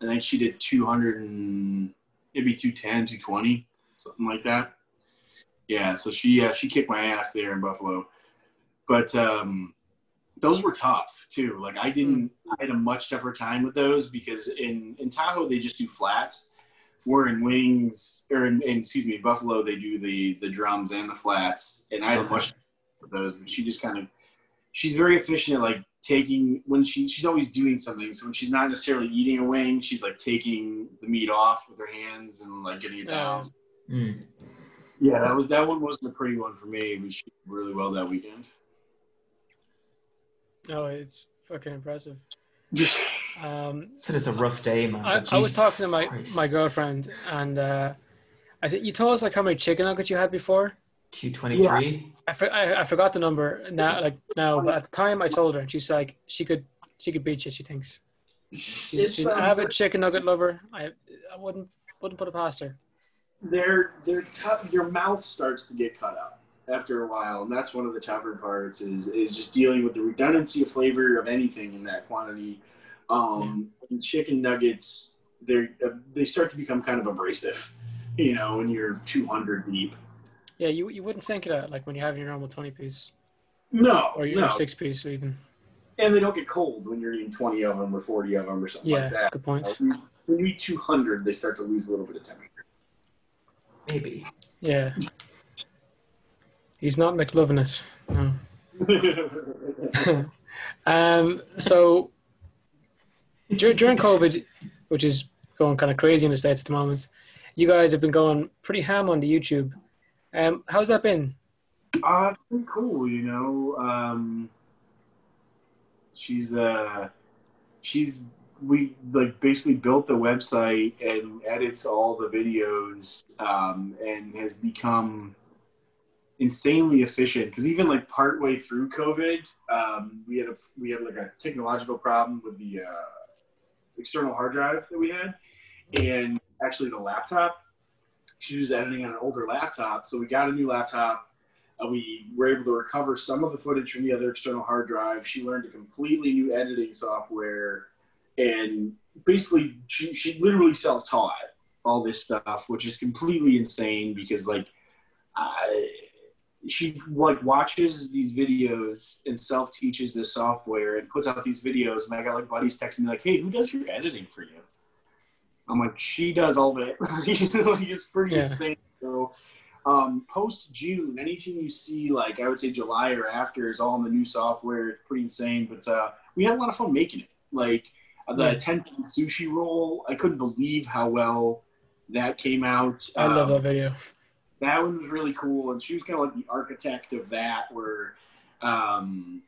S3: I think she did 200 and maybe 210, 220, something like that. Yeah, so she uh, she kicked my ass there in Buffalo, but um, those were tough too. Like I didn't, I had a much tougher time with those because in in Tahoe they just do flats. Where in wings or in, in excuse me Buffalo they do the the drums and the flats, and I had a much with those. But she just kind of she's very efficient at like taking when she she's always doing something. So when she's not necessarily eating a wing, she's like taking the meat off with her hands and like getting it down.
S2: Oh.
S1: Mm.
S3: Yeah, that was that one wasn't a pretty one for me, but she did really well that weekend.
S2: No, it's fucking impressive. Um,
S1: said it's a rough day, man.
S2: I, I was talking to my,
S1: Christ.
S2: my girlfriend, and uh, I think you told us like how many chicken nuggets you had before.
S1: two twenty three.
S2: I, for, I, I forgot the number now, like now, but at the time I told her, and she's like, she could she could beat you. She thinks she's,
S3: It's,
S2: she's an
S3: um,
S2: avid chicken nugget lover. I I wouldn't wouldn't put it past her.
S3: They're they're tough. Your mouth starts to get cut up after a while, and that's one of the tougher parts. Is is just dealing with the redundancy of flavor of anything in that quantity. Um, and chicken nuggets, they they start to become kind of abrasive, you know, when you're 200 deep.
S2: Yeah, you you wouldn't think of that like when you have your normal twenty piece
S3: No,
S2: or your
S3: no,
S2: six piece even.
S3: and they don't get cold when you're eating 20 of them or 40 of them or something
S2: Yeah,
S3: like that.
S2: good point.
S3: When you- when you eat 200, they start to lose a little bit of temperature.
S1: Maybe.
S2: Yeah, he's not McLovin it. No. um, so dur- during COVID, which is going kind of crazy in the states at the moment, you guys have been going pretty ham on the YouTube. Um, how's that been?
S3: Uh, it's pretty cool, you know. Um, she's uh, she's we like basically built the website and edits all the videos, um, and has become insanely efficient because even like partway through COVID, um, we had a we had like a technological problem with the uh, external hard drive that we had, and actually the laptop. She was editing on an older laptop, so we got a new laptop. Uh, we were able to recover some of the footage from the other external hard drive. She learned a completely new editing software, and basically, she, she literally self-taught all this stuff, which is completely insane because like. I, she like watches these videos and self teaches this software and puts out these videos and I got like buddies texting me like, Hey, who does your editing for you? I'm like, she does all of it. like, it's pretty
S2: Yeah.
S3: insane. So um, post June, anything you see like I would say July or after is all in the new software. It's pretty insane. But uh, we had a lot of fun making it. Like the
S2: Yeah.
S3: 10 sushi roll, I couldn't believe how well that came out.
S2: I love
S3: Um,
S2: that video.
S3: that one was really cool and she was kind of like the architect of that where um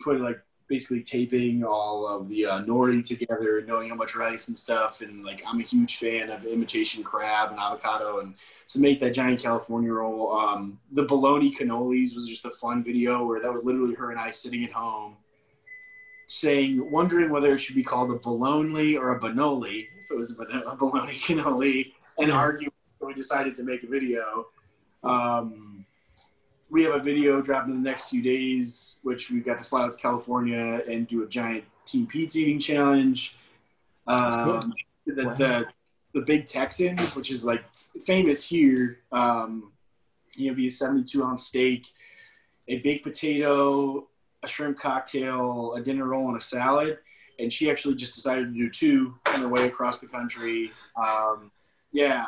S3: put like basically taping all of the uh, nori together and knowing how much rice and stuff and like i'm a huge fan of imitation crab and avocado and to make that giant california roll um the bologna cannolis was just a fun video where that was literally her and i sitting at home saying wondering whether it should be called a bologna or a bonoli if it was a, a bologna cannoli and arguing so we decided to make a video um, we have a video dropping in the next few days, which we've got to fly out to California and do a giant team pizza eating challenge.
S2: cool.
S3: Um, the,
S1: Wow.
S3: the the Big Texan, which is like famous here, um, you know, be a 72 ounce steak, a baked potato, a shrimp cocktail, a dinner roll, and a salad. And she actually just decided to do two on her way across the country. Um, yeah,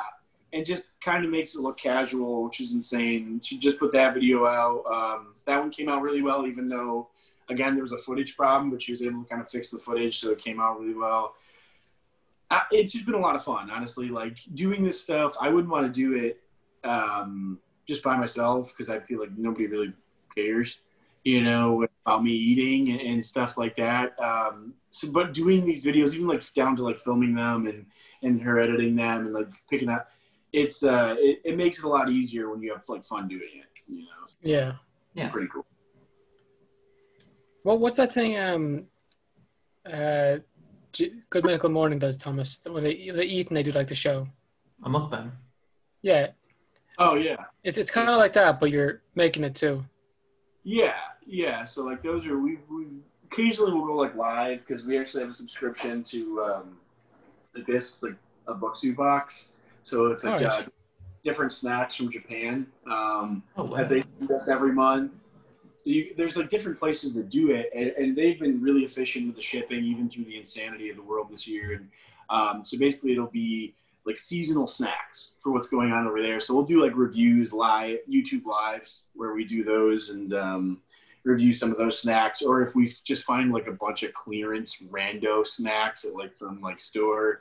S3: and just kind of makes it look casual, which is insane. She just put that video out. Um, that one came out really well, even though, again, there was a footage problem, but she was able to kind of fix the footage, so it came out really well. Uh, it's just been a lot of fun, honestly. Like doing this stuff, I wouldn't want to do it um, just by myself because I feel like nobody really cares, you know, about me eating and, and stuff like that. Um, so, but doing these videos, even like down to like filming them and and her editing them and like picking up it's uh it, it makes it a lot easier when you have like fun doing it you know it's
S2: Yeah.
S1: Yeah.
S3: pretty cool
S2: Well, what's that thing? Um, uh, G- Good Mythical Morning does Thomas when they they eat and they do like the show.
S1: A mukbang.
S2: Yeah,
S3: oh yeah
S2: it's it's kind of like that, but you're making it too.
S3: yeah yeah so like those are we, we occasionally we'll go like live because we actually have a subscription to um like this like a Bokksu box so it's like
S2: Oh,
S3: uh, different snacks from japan um
S1: Oh wow.
S3: they do this every month. So you, there's like different places that do it, and, and they've been really efficient with the shipping, even through the insanity of the world this year. And um, so basically, it'll be like seasonal snacks for what's going on over there. So we'll do like reviews live, YouTube lives where we do those and um, review some of those snacks. Or if we just find like a bunch of clearance rando snacks at like some like store,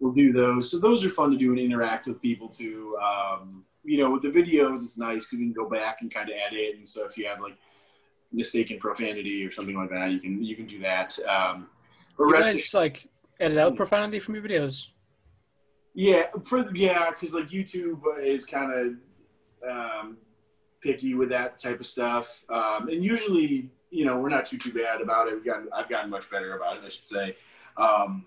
S3: we'll do those. So those are fun to do and interact with people too. Um, you know, with the videos, it's nice because we can go back and kind of edit. And so if you have like mistaken profanity or something like that, you can you can do that. Um, but
S2: You
S3: rest
S2: guys like edit out profanity from your videos.
S3: Yeah, for yeah, because like YouTube is kind of um, picky with that type of stuff, um, and usually, you know, we're not too too bad about it. We've gotten I've gotten much better about it, I should say. Um,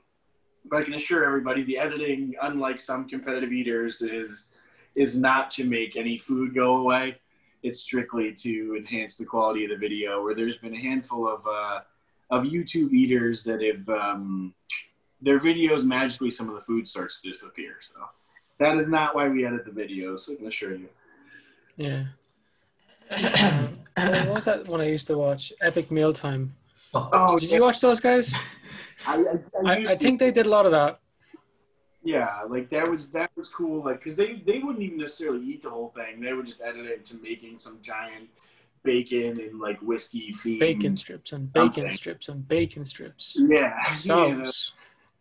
S3: but I can assure everybody, the editing, unlike some competitive eaters, is is not to make any food go away. It's strictly to enhance the quality of the video. Where there's been a handful of uh, of YouTube eaters that have um, their videos magically some of the food starts to disappear. So that is not why we edit the videos. I can assure you.
S2: Yeah. Um, what what was that one I used to watch? Epic Mealtime.
S1: Fuck.
S3: Oh,
S2: Did you watch those guys?
S3: I, I, I,
S2: I,
S3: used
S2: I
S3: to-
S2: think they did a lot of that.
S3: yeah, like that was that was cool. Like because they they wouldn't even necessarily eat the whole thing. They would just edit it to making some giant bacon and like whiskey themed
S2: Bacon strips and bacon
S3: Something.
S2: strips and bacon strips.
S3: Yeah, yeah.
S2: Sauce.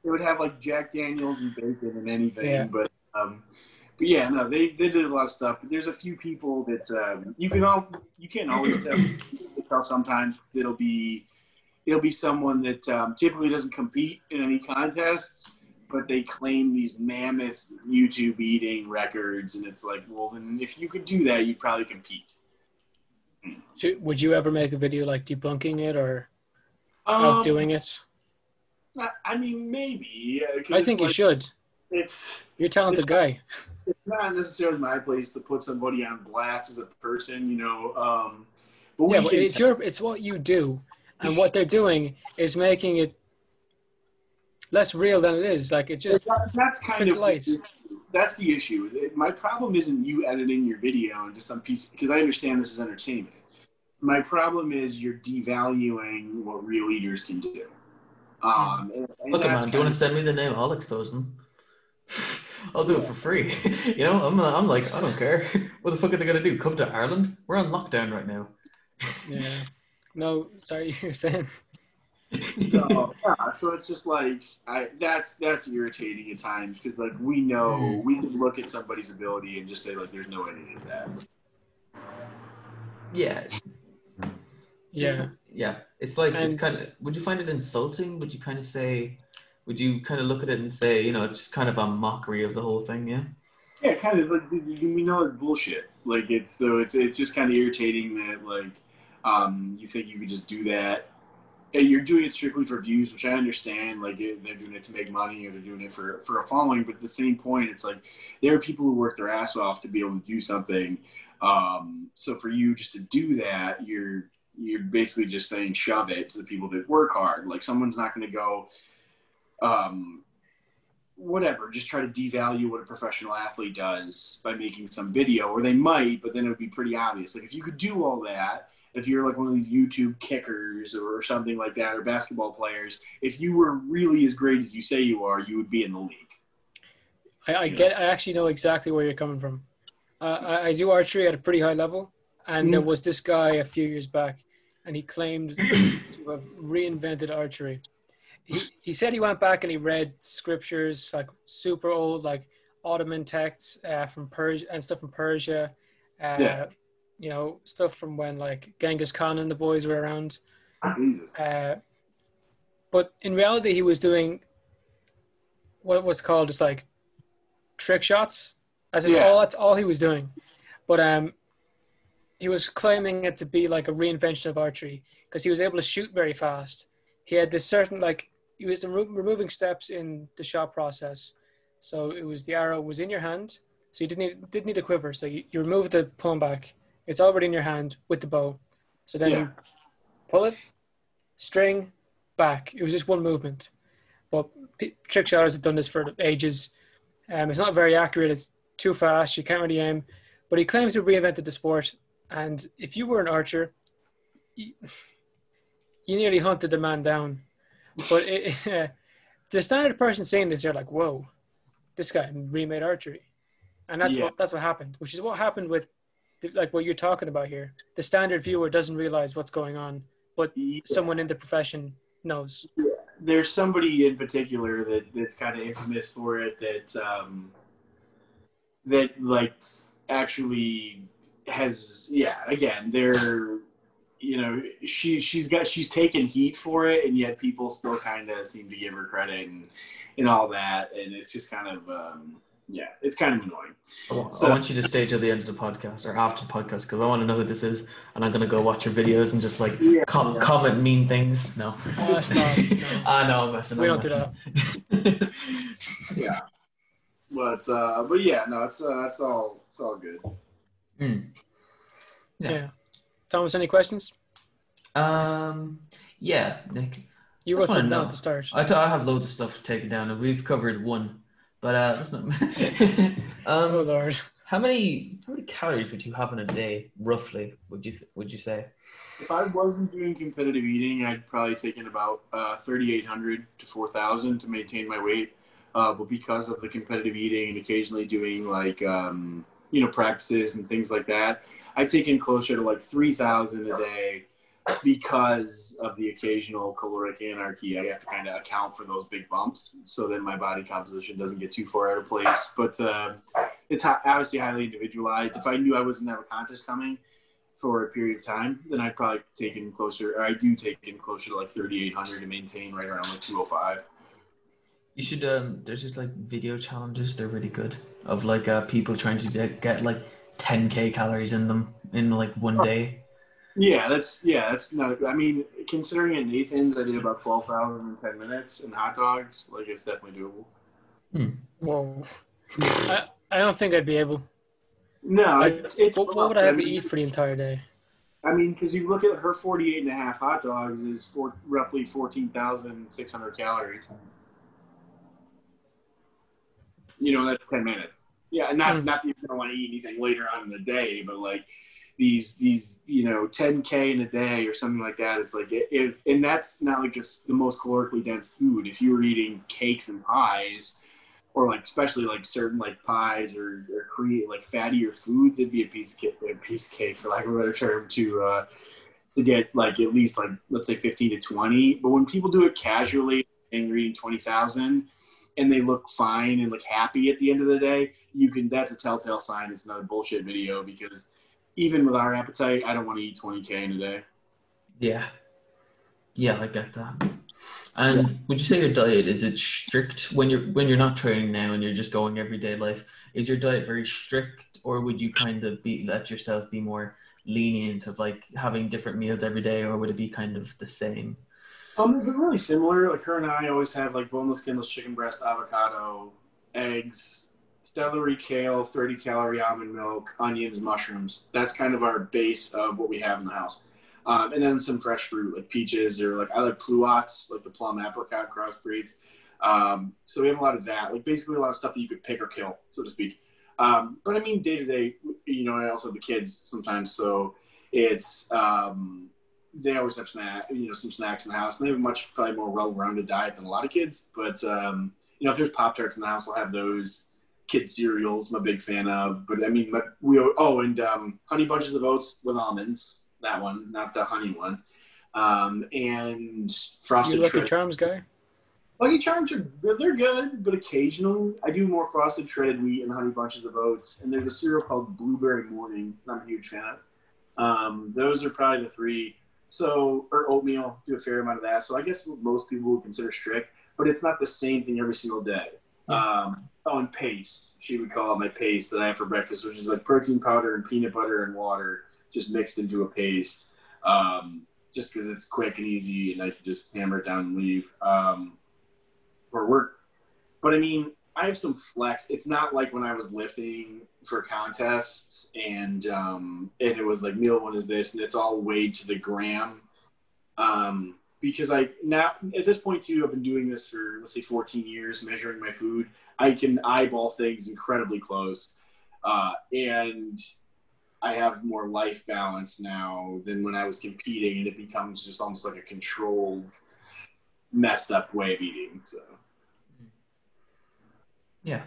S3: It would have like Jack Daniels and bacon and anything,
S2: Yeah.
S3: but um, but yeah, no, they, they did a lot of stuff. But there's a few people that um, you can all you can't always tell. Tell sometimes it'll be it'll be someone that um, typically doesn't compete in any contests, but they claim these mammoth YouTube eating records, and it's like, well, then if you could do that, you'd probably compete.
S2: Should, would you ever make a video like debunking it or
S3: Um,
S2: outdoing it?
S3: I- mean, maybe.
S2: I
S3: it's
S2: think you should.
S3: It's
S2: You're a talented guy.
S3: It's not necessarily my place to put somebody on blast as a person, you know. Um, but
S2: Yeah, but
S3: can
S2: it's your it's what you do, and what they're doing is making it less real than it is. Like it just
S3: That- that's kind of
S2: light.
S3: that's the issue. It- My problem isn't you editing your video into some piece because I understand this is entertainment. My problem is you're devaluing what real leaders can do. Um, and, and
S1: Look, man, do you want to send me the name? I'll expose them. I'll do it for free. you know, I'm, I'm like, I don't care. What the fuck are they gonna do? Come to Ireland? We're on lockdown right now.
S2: yeah. No, sorry, you're saying.
S3: so, yeah, so it's just like I, that's that's irritating at times because like we know
S1: Mm.
S3: we can look at somebody's ability and just say like there's no way to do that.
S1: Yeah,
S2: Yeah.
S1: yeah. It's like
S2: And-
S1: it's kind of. Would you find it insulting? Would you kind of say? Would you kind of look at it and say, you know, it's just kind of a mockery of the whole thing? Yeah.
S3: Yeah, kind of like we know it's bullshit. Like it's so it's it's just kind of irritating that like um, you think you could just do that. And you're doing it strictly for views, which I understand. Like it- they're doing it to make money, or they're doing it for for a following. But at the same point, it's like there are people who work their ass off to be able to do something. Um, so for you just to do that, you're you're basically just saying shove it to the people that work hard. Like someone's not going to go. Um, whatever, just try to devalue what a professional athlete does by making some video, or they might, but then it would be pretty obvious. Like if you could do all that, if you're like one of these YouTube kickers or something like that, or basketball players, if you were really as great as you say you are, you would be in the league.
S2: I, I get. I actually know exactly where you're coming from. Uh, I, I do archery at a pretty high level, and there was this guy a few years back, and he claimed to have reinvented archery. He, he said he went back and he read scriptures like super old, like Ottoman texts uh, from Persia and stuff from Persia. Uh,
S3: Yeah.
S2: You know, stuff from when like Genghis Khan and the boys were around.
S3: Jesus.
S2: Uh, but in reality, he was doing what what's called just like trick shots. That's
S3: Yeah.
S2: all. That's all he was doing. But um, he was claiming it to be like a reinvention of archery because he was able to shoot very fast. He had this certain like he was remo- removing steps in the shot process. So it was the arrow was in your hand, so you didn't need, didn't need a quiver. So you, you remove the pulling back. It's already in your hand with the bow. So then
S3: Yeah.
S2: you pull it, string, back. It was just one movement. But p- trick shotters have done this for ages. Um, it's not very accurate. It's too fast. You can't really aim. But he claims to have reinvented the sport. And if you were an archer, you, you nearly hunted the man down. But it, the standard person saying this, they're like, "Whoa, this guy remade archery," and that's
S3: Yeah.
S2: what that's what happened. Which is what happened with, like what you're talking about here. The standard viewer doesn't realize what's going on, but
S3: Yeah.
S2: someone in the profession knows.
S3: there's somebody in particular that that's kind of infamous for it that um, that like actually has yeah again they're you know she she's got she's taken heat for it and yet people still kind of seem to give her credit and and all that and it's just kind of um, yeah it's kind of annoying
S1: I want,
S3: So-
S1: I want you to stay till the end of the podcast or after the podcast because I want to know who this is, and I'm gonna go watch your videos and just like
S3: Yeah.
S1: com- comment mean things. No,
S2: Oh.
S1: I know I'm messing.
S2: We
S1: I'm
S2: don't do
S1: that
S3: yeah but uh but yeah no it's uh it's all it's all good
S1: Hmm.
S2: Yeah.
S1: Yeah.
S2: Thomas, any questions?
S1: Um. Yeah, Nick.
S2: You
S1: Just
S2: wrote something down at the start.
S1: I thought I have loads of stuff taken down, and we've covered one, but uh, that's not.
S2: oh
S1: um,
S2: Lord.
S1: how many how many calories would you have in a day, roughly? Would you th- would you say?
S3: If I wasn't doing competitive eating, I'd probably take in about uh, 3,800 to 4,000 to maintain my weight. Uh, but because of the competitive eating and occasionally doing like, um, you know, practices and things like that, I take in closer to like 3,000 a day because of the occasional caloric anarchy. I have to kind of account for those big bumps so that my body composition doesn't get too far out of place. But uh, it's obviously highly individualized. If I knew I wasn't have a contest coming, for a period of time, then I'd probably take in closer, or I do take in closer to like 3,800 to maintain right around like 205.
S1: You should. Um, there's just like video challenges. They're really good. Of like uh, people trying to get, get like 10k calories in them in like one day.
S3: Yeah, that's yeah, that's not. I mean, considering at Nathan's, I did about twelve thousand in ten minutes, and hot dogs, like it's definitely doable. Hmm.
S2: Whoa. I, I don't think I'd be able.
S3: No,
S2: I,
S3: it's, it's
S2: what, what would I have to
S3: mean,
S2: eat for the entire day?
S3: I mean, because you look at her 48 and a half hot dogs is for roughly 14,600 calories. You know, that's 10 minutes. Yeah, and not
S2: Hmm.
S3: not that you don't want to eat anything later on in the day, but like these these you know 10k in a day or something like that. It's like it, it and that's not like it's the most calorically dense food. If you were eating cakes and pies, or like especially like certain like pies or, or create like fattier foods, it'd be a piece of cake, a piece of cake for lack of a better term to uh, to get like at least like let's say 15 to 20. But when people do it casually and you're eating 20,000 and they look fine and look happy at the end of the day, you can that's a telltale sign it's another bullshit video because even with our appetite, I don't want to eat 20k in a day.
S1: Yeah. Yeah, I get that. And would you say your diet is it strict when you're when you're not training now and you're just going everyday life? Is your diet very strict, or would you kind of be let yourself be more lenient of like having different meals every day, or would it be kind of the same?
S3: Um, they're really similar. Like her and I always have like boneless, skinless chicken breast, avocado, eggs, celery, kale, 30 calorie almond milk, onions, mushrooms. That's kind of our base of what we have in the house. Um, and then some fresh fruit like peaches or like I like pluots, like the plum apricot crossbreeds. Um, so we have a lot of that, like basically a lot of stuff that you could pick or kill, so to speak. Um, but I mean, day to day, you know, I also have the kids sometimes, so it's um, they always have snack, you know, some snacks in the house. And they have a much probably more well-rounded diet than a lot of kids. But um, you know, if there's pop tarts in the house, I'll have those. Kid cereals, I'm a big fan of. But I mean, but we oh, and um, honey bunches of oats with almonds. That one, not the honey one. Um, and
S2: You
S3: frosted
S2: Lucky
S3: Shred-
S2: Charms guy?
S3: Lucky Charms are they're, good, but occasionally I do more frosted shredded wheat and honey bunches of oats. And there's a cereal called Blueberry Morning. that I'm a huge fan of. Um, those are probably the three. So or oatmeal, do a fair amount of that. So I guess what most people would consider strict, but it's not the same thing every single day. Um, oh, and paste. She would call it my paste that I have for breakfast, which is like protein powder and peanut butter and water just mixed into a paste. Um, just because it's quick and easy, and I can just hammer it down and leave. Um, for work. But I mean, I have some flex. It's not like when I was lifting for contests and um, and it was like meal one is this and it's all weighed to the gram. Um, because I now at this point too, I've been doing this for let's say 14 years, measuring my food. I can eyeball things incredibly close, uh, and I have more life balance now than when I was competing, and it becomes just almost like a controlled, messed up way of eating. So.
S1: Yeah.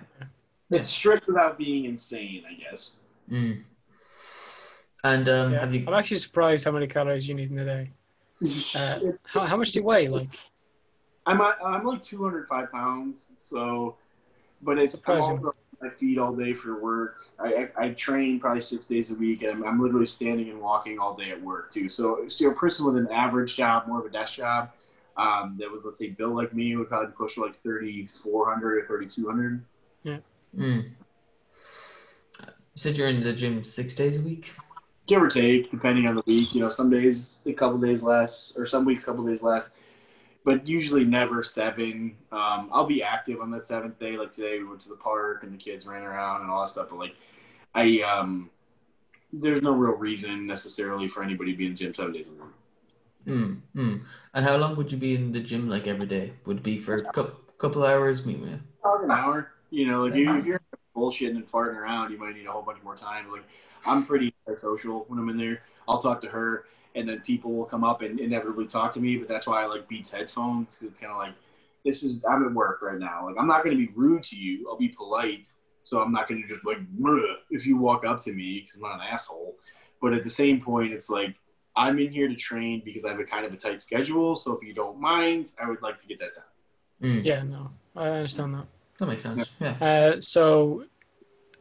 S3: It's strict without being insane, I guess.
S1: Mm. And um,
S2: Yeah.
S1: have you?
S2: I'm actually surprised how many calories you need in a day. Uh, How, how much do you weigh? Like,
S3: I'm I'm like 205 pounds, so but it's I'm
S2: Surprising.
S3: also on my feet all day for work. I, I, I train probably six days a week, and I'm, I'm literally standing and walking all day at work too. So, so a person with an average job, more of a desk job, um, that was let's say built like me would probably push for like 3,400 or 3,200.
S1: Mm. You said you're in the gym six days a week.
S3: give or take, depending on the week. You know, some days a couple days less, or some weeks a couple days less, but usually never seven. Um, I'll be active on the seventh day. Like today, we went to the park and the kids ran around and all that stuff. But like, I um, there's no real reason necessarily for anybody to be in the gym seven days a week.
S1: Mm. Mm. And how long would you be in the gym like every day? Would it be for a couple, couple hours?
S3: Probably an hour. You know, like you, if you're bullshitting and farting around, you might need a whole bunch more time. Like I'm pretty social when I'm in there. I'll talk to her, and then people will come up and inevitably talk to me. But that's why I like Beats headphones because it's kind of like this is I'm at work right now. Like I'm not going to be rude to you. I'll be polite. So I'm not going to just like if you walk up to me because I'm not an asshole. But at the same point, it's like I'm in here to train because I have a kind of a tight schedule. So if you don't mind, I would like to get that done.
S1: Mm.
S2: yeah, no, I understand that.
S1: That makes sense. Yeah.
S2: Uh, so,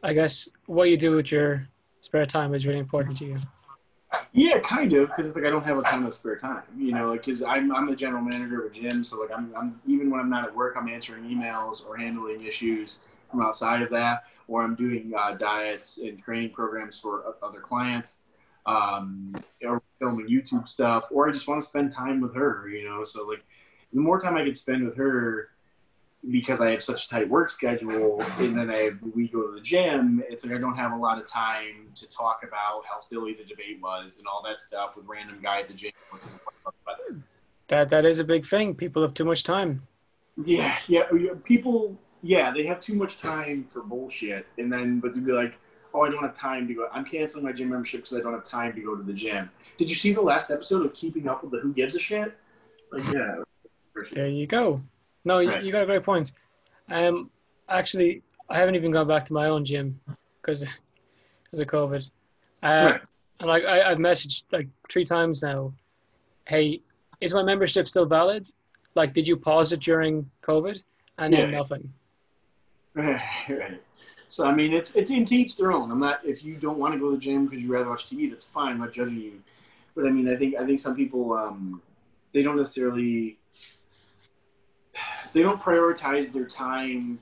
S2: I guess what you do with your spare time is really important to you.
S3: Yeah, kind of, because it's like I don't have a ton of spare time, you know, like because I'm I'm the general manager of a gym, so like I'm I'm even when I'm not at work, I'm answering emails or handling issues from outside of that, or I'm doing uh, diets and training programs for o- other clients. Um, or filming YouTube stuff, or I just want to spend time with her, you know. So like, the more time I can spend with her, because I have such a tight work schedule, and then I we go to the gym. It's like I don't have a lot of time to talk about how silly the debate was and all that stuff with random guy at the gym.
S2: That that is a big thing. People have too much time.
S3: Yeah, yeah. People, yeah, they have too much time for bullshit, and then but to be like, oh, I don't have time to go. I'm canceling my gym membership because I don't have time to go to the gym. Did you see the last episode of Keeping Up with the Who Gives a Shit? Like, yeah.
S2: There you go. No, you,
S3: Right.
S2: you got a great point. Um, actually, I haven't even gone back to my own gym because because of COVID. Uh,
S3: Right.
S2: And like I, I've messaged like three times now. Hey, is my membership still valid? Like, did you pause it during COVID? And then
S3: Yeah.
S2: nothing.
S3: right. So I mean, it's it's in each their own. I'm not if you don't want to go to the gym because you rather watch TV, that's fine. I'm not judging you. But I mean, I think I think some people um, they don't necessarily they don't prioritize their time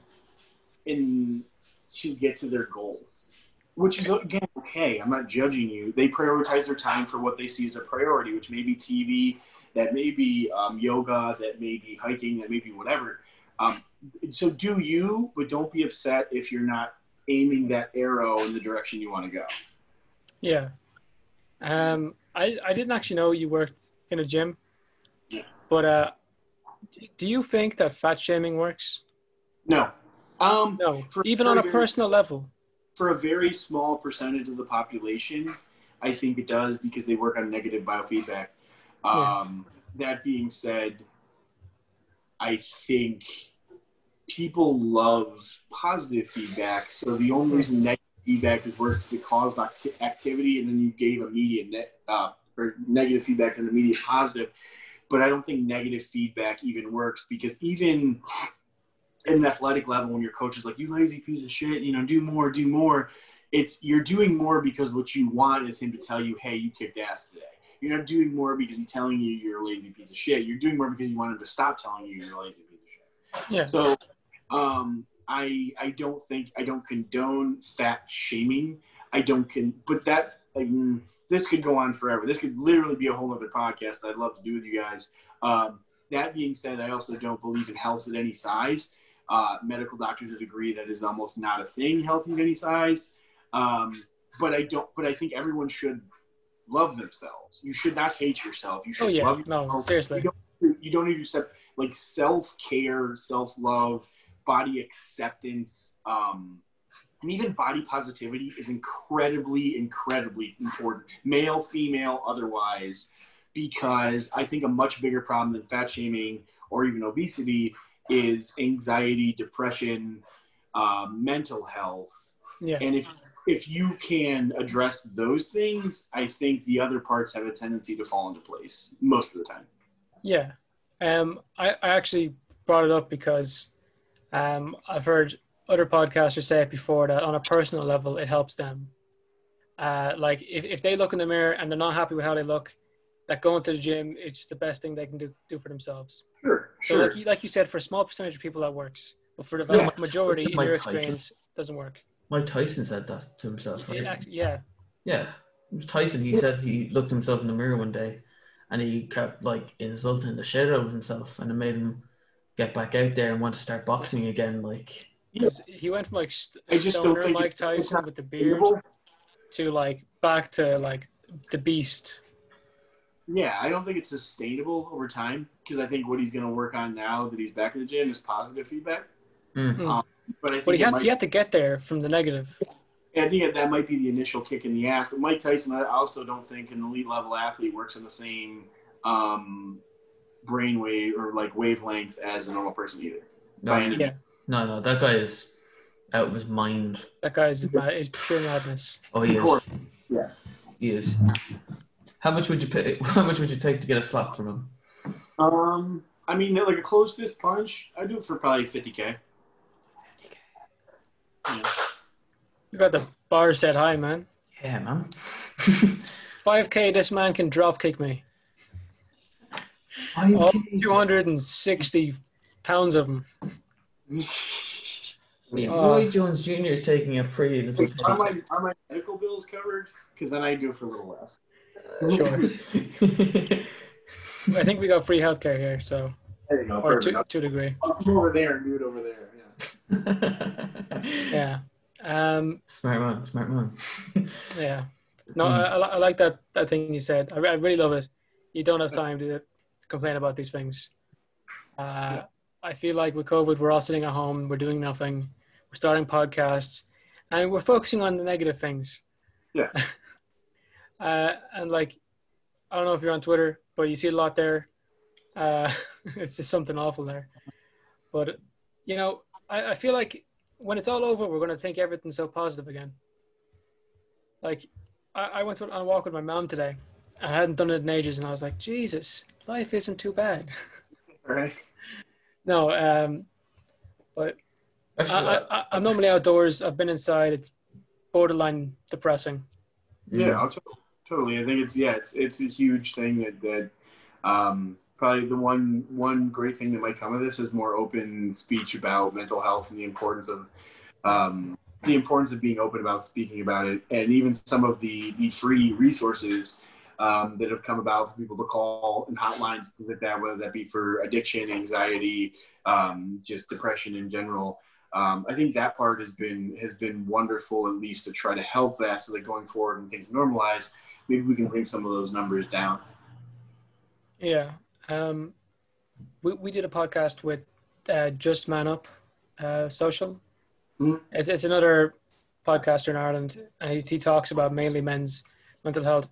S3: in to get to their goals, which is again okay. I'm not judging you. They prioritize their time for what they see as a priority, which may be TV, that may be um, yoga, that may be hiking, that may be whatever. Um, so do you, but don't be upset if you're not aiming that arrow in the direction you want to go.
S2: Yeah. Um, I I didn't actually know you worked in a gym.
S3: Yeah.
S2: But uh, do you think that fat shaming works?
S3: No. Um,
S2: No,
S3: For-
S2: even on a
S3: for-
S2: personal level.
S3: for a very small percentage of the population, I think it does because they work on negative biofeedback. Um, That being said, I think people love positive feedback. So the only reason negative feedback is works to cause acti- activity, and then you gave immediate net uh, or negative feedback and immediate positive. But I don't think negative feedback even works because even at an athletic level, when your coach is like, "You lazy piece of shit," you know, do more, do more. It's you're doing more because what you want is him to tell you, "Hey, you kicked ass today." You're not doing more because he's telling you you're a lazy piece of shit. You're doing more because you want him to stop telling you you're a lazy piece of shit.
S2: Yeah.
S3: So, um, I I don't think I don't condone fat shaming. I don't con, but that like, mm, this could go on forever. This could literally be a whole other podcast that I'd love to do with you guys. Um, that being said, I also don't believe in health at any size. Uh, medical doctors would agree that is almost not a thing, healthy of any size. Um, but I don't. But I think everyone should love themselves. You should not hate yourself. You should
S2: Oh yeah,
S3: love
S2: no, seriously.
S3: You don't, you don't need to accept like self care, self love, body acceptance, um, and even body positivity is incredibly, incredibly important. Male, female, otherwise, because I think a much bigger problem than fat shaming or even obesity is anxiety, depression, um, mental health.
S2: Yeah.
S3: And if if you can address those things, I think the other parts have a tendency to fall into place most of the time.
S2: Yeah. Um, I, I actually brought it up because um, I've heard other podcasters say it before that on a personal level, it helps them. Uh, like if, if they look in the mirror and they're not happy with how they look, that going to the gym is just the best thing they can do, do for themselves.
S3: Sure,
S2: So
S3: sure.
S2: like you, like you said, for a small percentage of people that works, but for the
S3: Yeah.
S2: vast majority, in your
S1: Tyson.
S2: experience, doesn't work.
S1: Mike Tyson said that to himself, right?
S2: It actually, yeah,
S1: Yeah, it was Tyson. He said he looked himself in the mirror one day, and he kept like insulting the shit out of himself, and it made him get back out there and want to start boxing again. Like,
S3: Yes.
S2: he went from like st-
S3: I just don't
S2: stoner Mike
S3: it's- it's
S2: Tyson with the beard
S3: sustainable.
S2: to like back to like the beast.
S3: Yeah, I don't think it's sustainable over time because I think what he's going to work on now that he's back in the gym is positive feedback.
S1: mm,
S3: But I think
S2: But he
S3: it
S2: had
S3: might-
S2: he had to get there from the negative.
S3: I think that might be the initial kick in the ass. But Mike Tyson, I also don't think an elite level athlete works in the same um, brainwave or like wavelength as a normal person either.
S1: no,
S3: By
S2: Yeah.
S1: no, no, that guy is out of his mind.
S2: That guy is mad, is pure madness.
S1: Oh, he
S3: Of
S1: is.
S3: course. Yes.
S1: He is. How much would you pay? How much would you take to get a slap from him?
S3: Um, I mean, like a closed fist punch, I do it for probably 50k. Yeah.
S2: You got the bar set high, man.
S1: Yeah, man.
S2: Five K this man can drop kick me.
S1: Five
S2: All
S1: K.
S2: two hundred and sixty pounds of him.
S1: Yeah,
S2: Oh.
S1: Roy Jones Jr. is taking a pretty little.
S3: Are my, are my medical bills covered? because then I do for a little less.
S2: Uh, sure. I think we got free healthcare here, so
S3: There you go.
S2: or to, to a degree.
S3: I'll come over there and do it over there. Yeah.
S2: Yeah. Um,
S1: Smart man, smart man.
S2: yeah. No, hmm. I, I, I like that that thing you said. I, I really love it. You don't have time to complain about these things. Uh, I feel like with COVID, we're all sitting at home, we're doing nothing, we're starting podcasts, and we're focusing on the negative things.
S3: Yeah.
S2: uh, and like, I don't know if you're on Twitter, but you see a lot there. Uh, it's just something awful there. But you know, I, I feel like when it's all over, we're going to think everything's so positive again. Like, I, I went on a walk with my mom today. I hadn't done it in ages, and I was like, Jesus, life isn't too bad.
S3: right.
S2: no, um, but I,
S1: Actually,
S2: I, I, I'm normally outdoors. I've been inside. It's borderline depressing.
S3: Yeah, I'll totally, totally. I think it's yeah, it's it's a huge thing that that um, probably the one one great thing that might come of this is more open speech about mental health and the importance of um, the importance of being open about speaking about it, and even some of the the free resources. Um, that have come about for people to call and hotlines things like that, whether that be for addiction, anxiety, um, just depression in general. Um, I think that part has been has been wonderful, at least to try to help that, so that going forward when things normalize, maybe we can bring some of those numbers down.
S2: Yeah. Um, we, we did a podcast with uh, Just Man Up uh, Social.
S3: Mhm.
S2: It's, it's another podcaster in Ireland, and he, he talks about mainly men's mental health.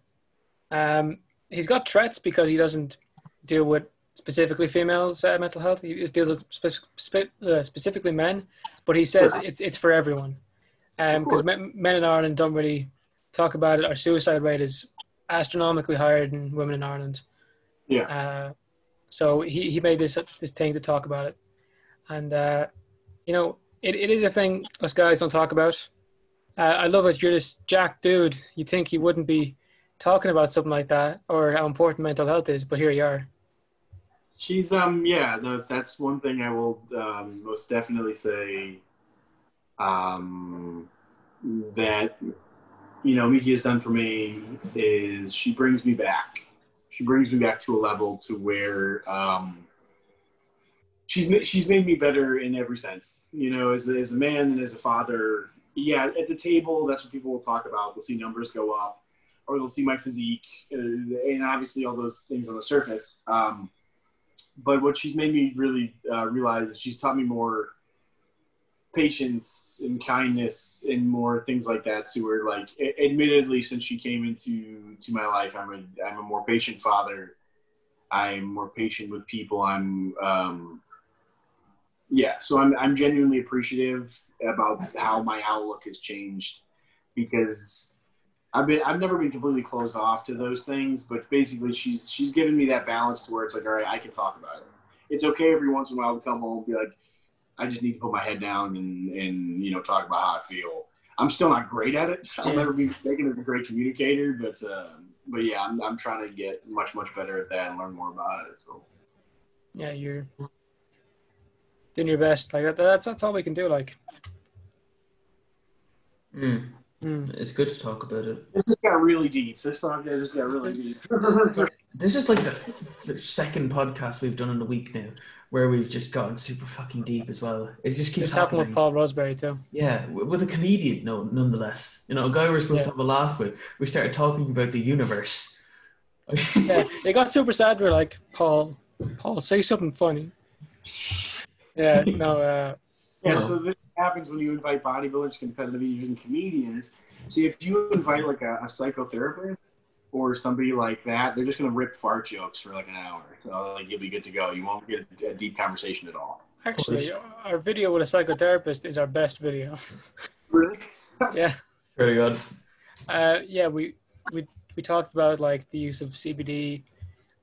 S2: Um, he's got threats because he doesn't deal with specifically females' uh, mental health. He deals with spe- spe- uh, specifically men, but he says
S3: Sure.
S2: it's it's for everyone. Because
S3: course.
S2: men, men in Ireland don't really talk about it. Our suicide rate is astronomically higher than women in Ireland.
S3: Yeah.
S2: Uh, so he, he made this this thing to talk about it, and uh, you know it, it is a thing us guys don't talk about. Uh, I love it. You're this jack dude. You think you wouldn't be talking about something like that or how important mental health is, but here you are.
S3: She's um yeah, no, that's one thing I will um, most definitely say um, that you know Miki has done for me is she brings me back. She brings me back to a level to where um, she's she's made me better in every sense. You know, as as a man and as a father. Yeah, at the table, that's what people will talk about. They'll see numbers go up, or they'll see my physique, uh, and obviously all those things on the surface. Um, but what she's made me really uh, realize is she's taught me more patience and kindness and more things like that to her. Like a- admittedly since she came into to my life i'm a i'm a more patient father. I'm more patient with people. I'm um yeah so i'm i'm genuinely appreciative about how my outlook has changed because I've been I've never been completely closed off to those things, but basically she's she's given me that balance to where it's like, all right, I can talk about it. It's okay every once in a while to come home and be like, I just need to put my head down and and you know talk about how I feel. I'm still not great at it. I'll
S2: Yeah.
S3: never be taken as a great communicator, but uh, but yeah, I'm I'm trying to get much much better at that and learn more about it. So
S2: Yeah, you're doing your best. Like that, that's that's all we can do. Like,
S1: Mm.
S2: Mm.
S1: It's good to talk about it.
S3: this just got really deep. This podcast just got really deep.
S1: This is like the, the second podcast we've done in a week now, where we've just gotten super fucking deep as well. It just keeps
S2: it's happened
S1: happening.
S2: with Paul Roseberry too.
S1: Yeah, with a comedian, no, nonetheless. You know, a guy we're supposed
S2: Yeah.
S1: to have a laugh with. We started talking about the universe.
S2: Yeah, they got super sad. We're like, Paul, Paul, say something funny. Yeah, no, uh,
S3: Yeah, so this happens when you invite bodybuilders, competitive eaters, and comedians. See, if you invite like a, a psychotherapist or somebody like that, they're just gonna rip fart jokes for like an hour. So like you'll be good to go. You won't get a deep conversation at all.
S2: actually, our video with a psychotherapist is our best video.
S3: Really?
S2: yeah,
S1: Pretty good.
S2: uh, yeah, we we we talked about like the use of CBD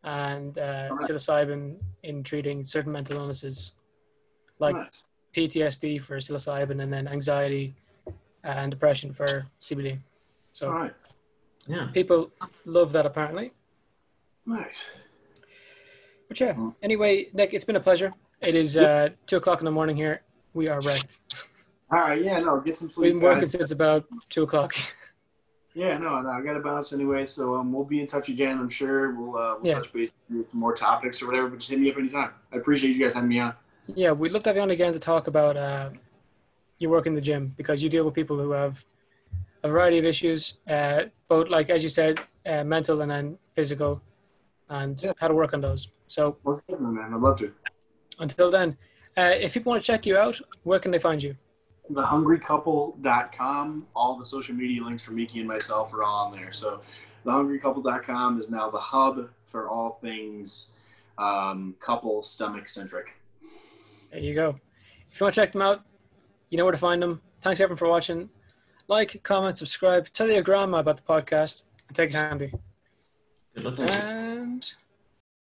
S2: and uh,
S3: Alright.
S2: psilocybin in treating certain mental illnesses, like
S3: Nice.
S2: PTSD for psilocybin, and then anxiety and depression for CBD. So
S3: All right.
S1: Yeah.
S2: people love that apparently.
S3: Nice.
S2: But yeah, anyway, Nick, it's been a pleasure. It is uh, two o'clock in the morning here. We are wrecked.
S3: All right. Yeah. No. Get some sleep.
S2: We've
S3: sleep.
S2: been working
S3: guys.
S2: since about two o'clock.
S3: Yeah, no, no, I got to bounce anyway. So um, we'll be in touch again. I'm sure we'll uh, we'll
S2: Yeah.
S3: touch base with some more topics or whatever. But just hit me up anytime. I appreciate you guys having me on.
S2: Yeah, we'd love to have you on again to talk about uh, your work in the gym because you deal with people who have a variety of issues, uh, both like as you said, uh, mental and then physical, and
S3: Yeah.
S2: how to work on those. So
S3: good, man. I'd love to.
S2: until then, uh, if people want to check you out, where can they find you?
S3: thehungrycouple.com. All the social media links for Miki and myself are all on there. So thehungrycouple.com is now the hub for all things um, couple stomach centric.
S2: There you go. If you want to check them out, you know where to find them. Thanks everyone for watching. Like, comment, subscribe, tell your grandma about the podcast, and take it handy.
S1: Good luck.
S2: And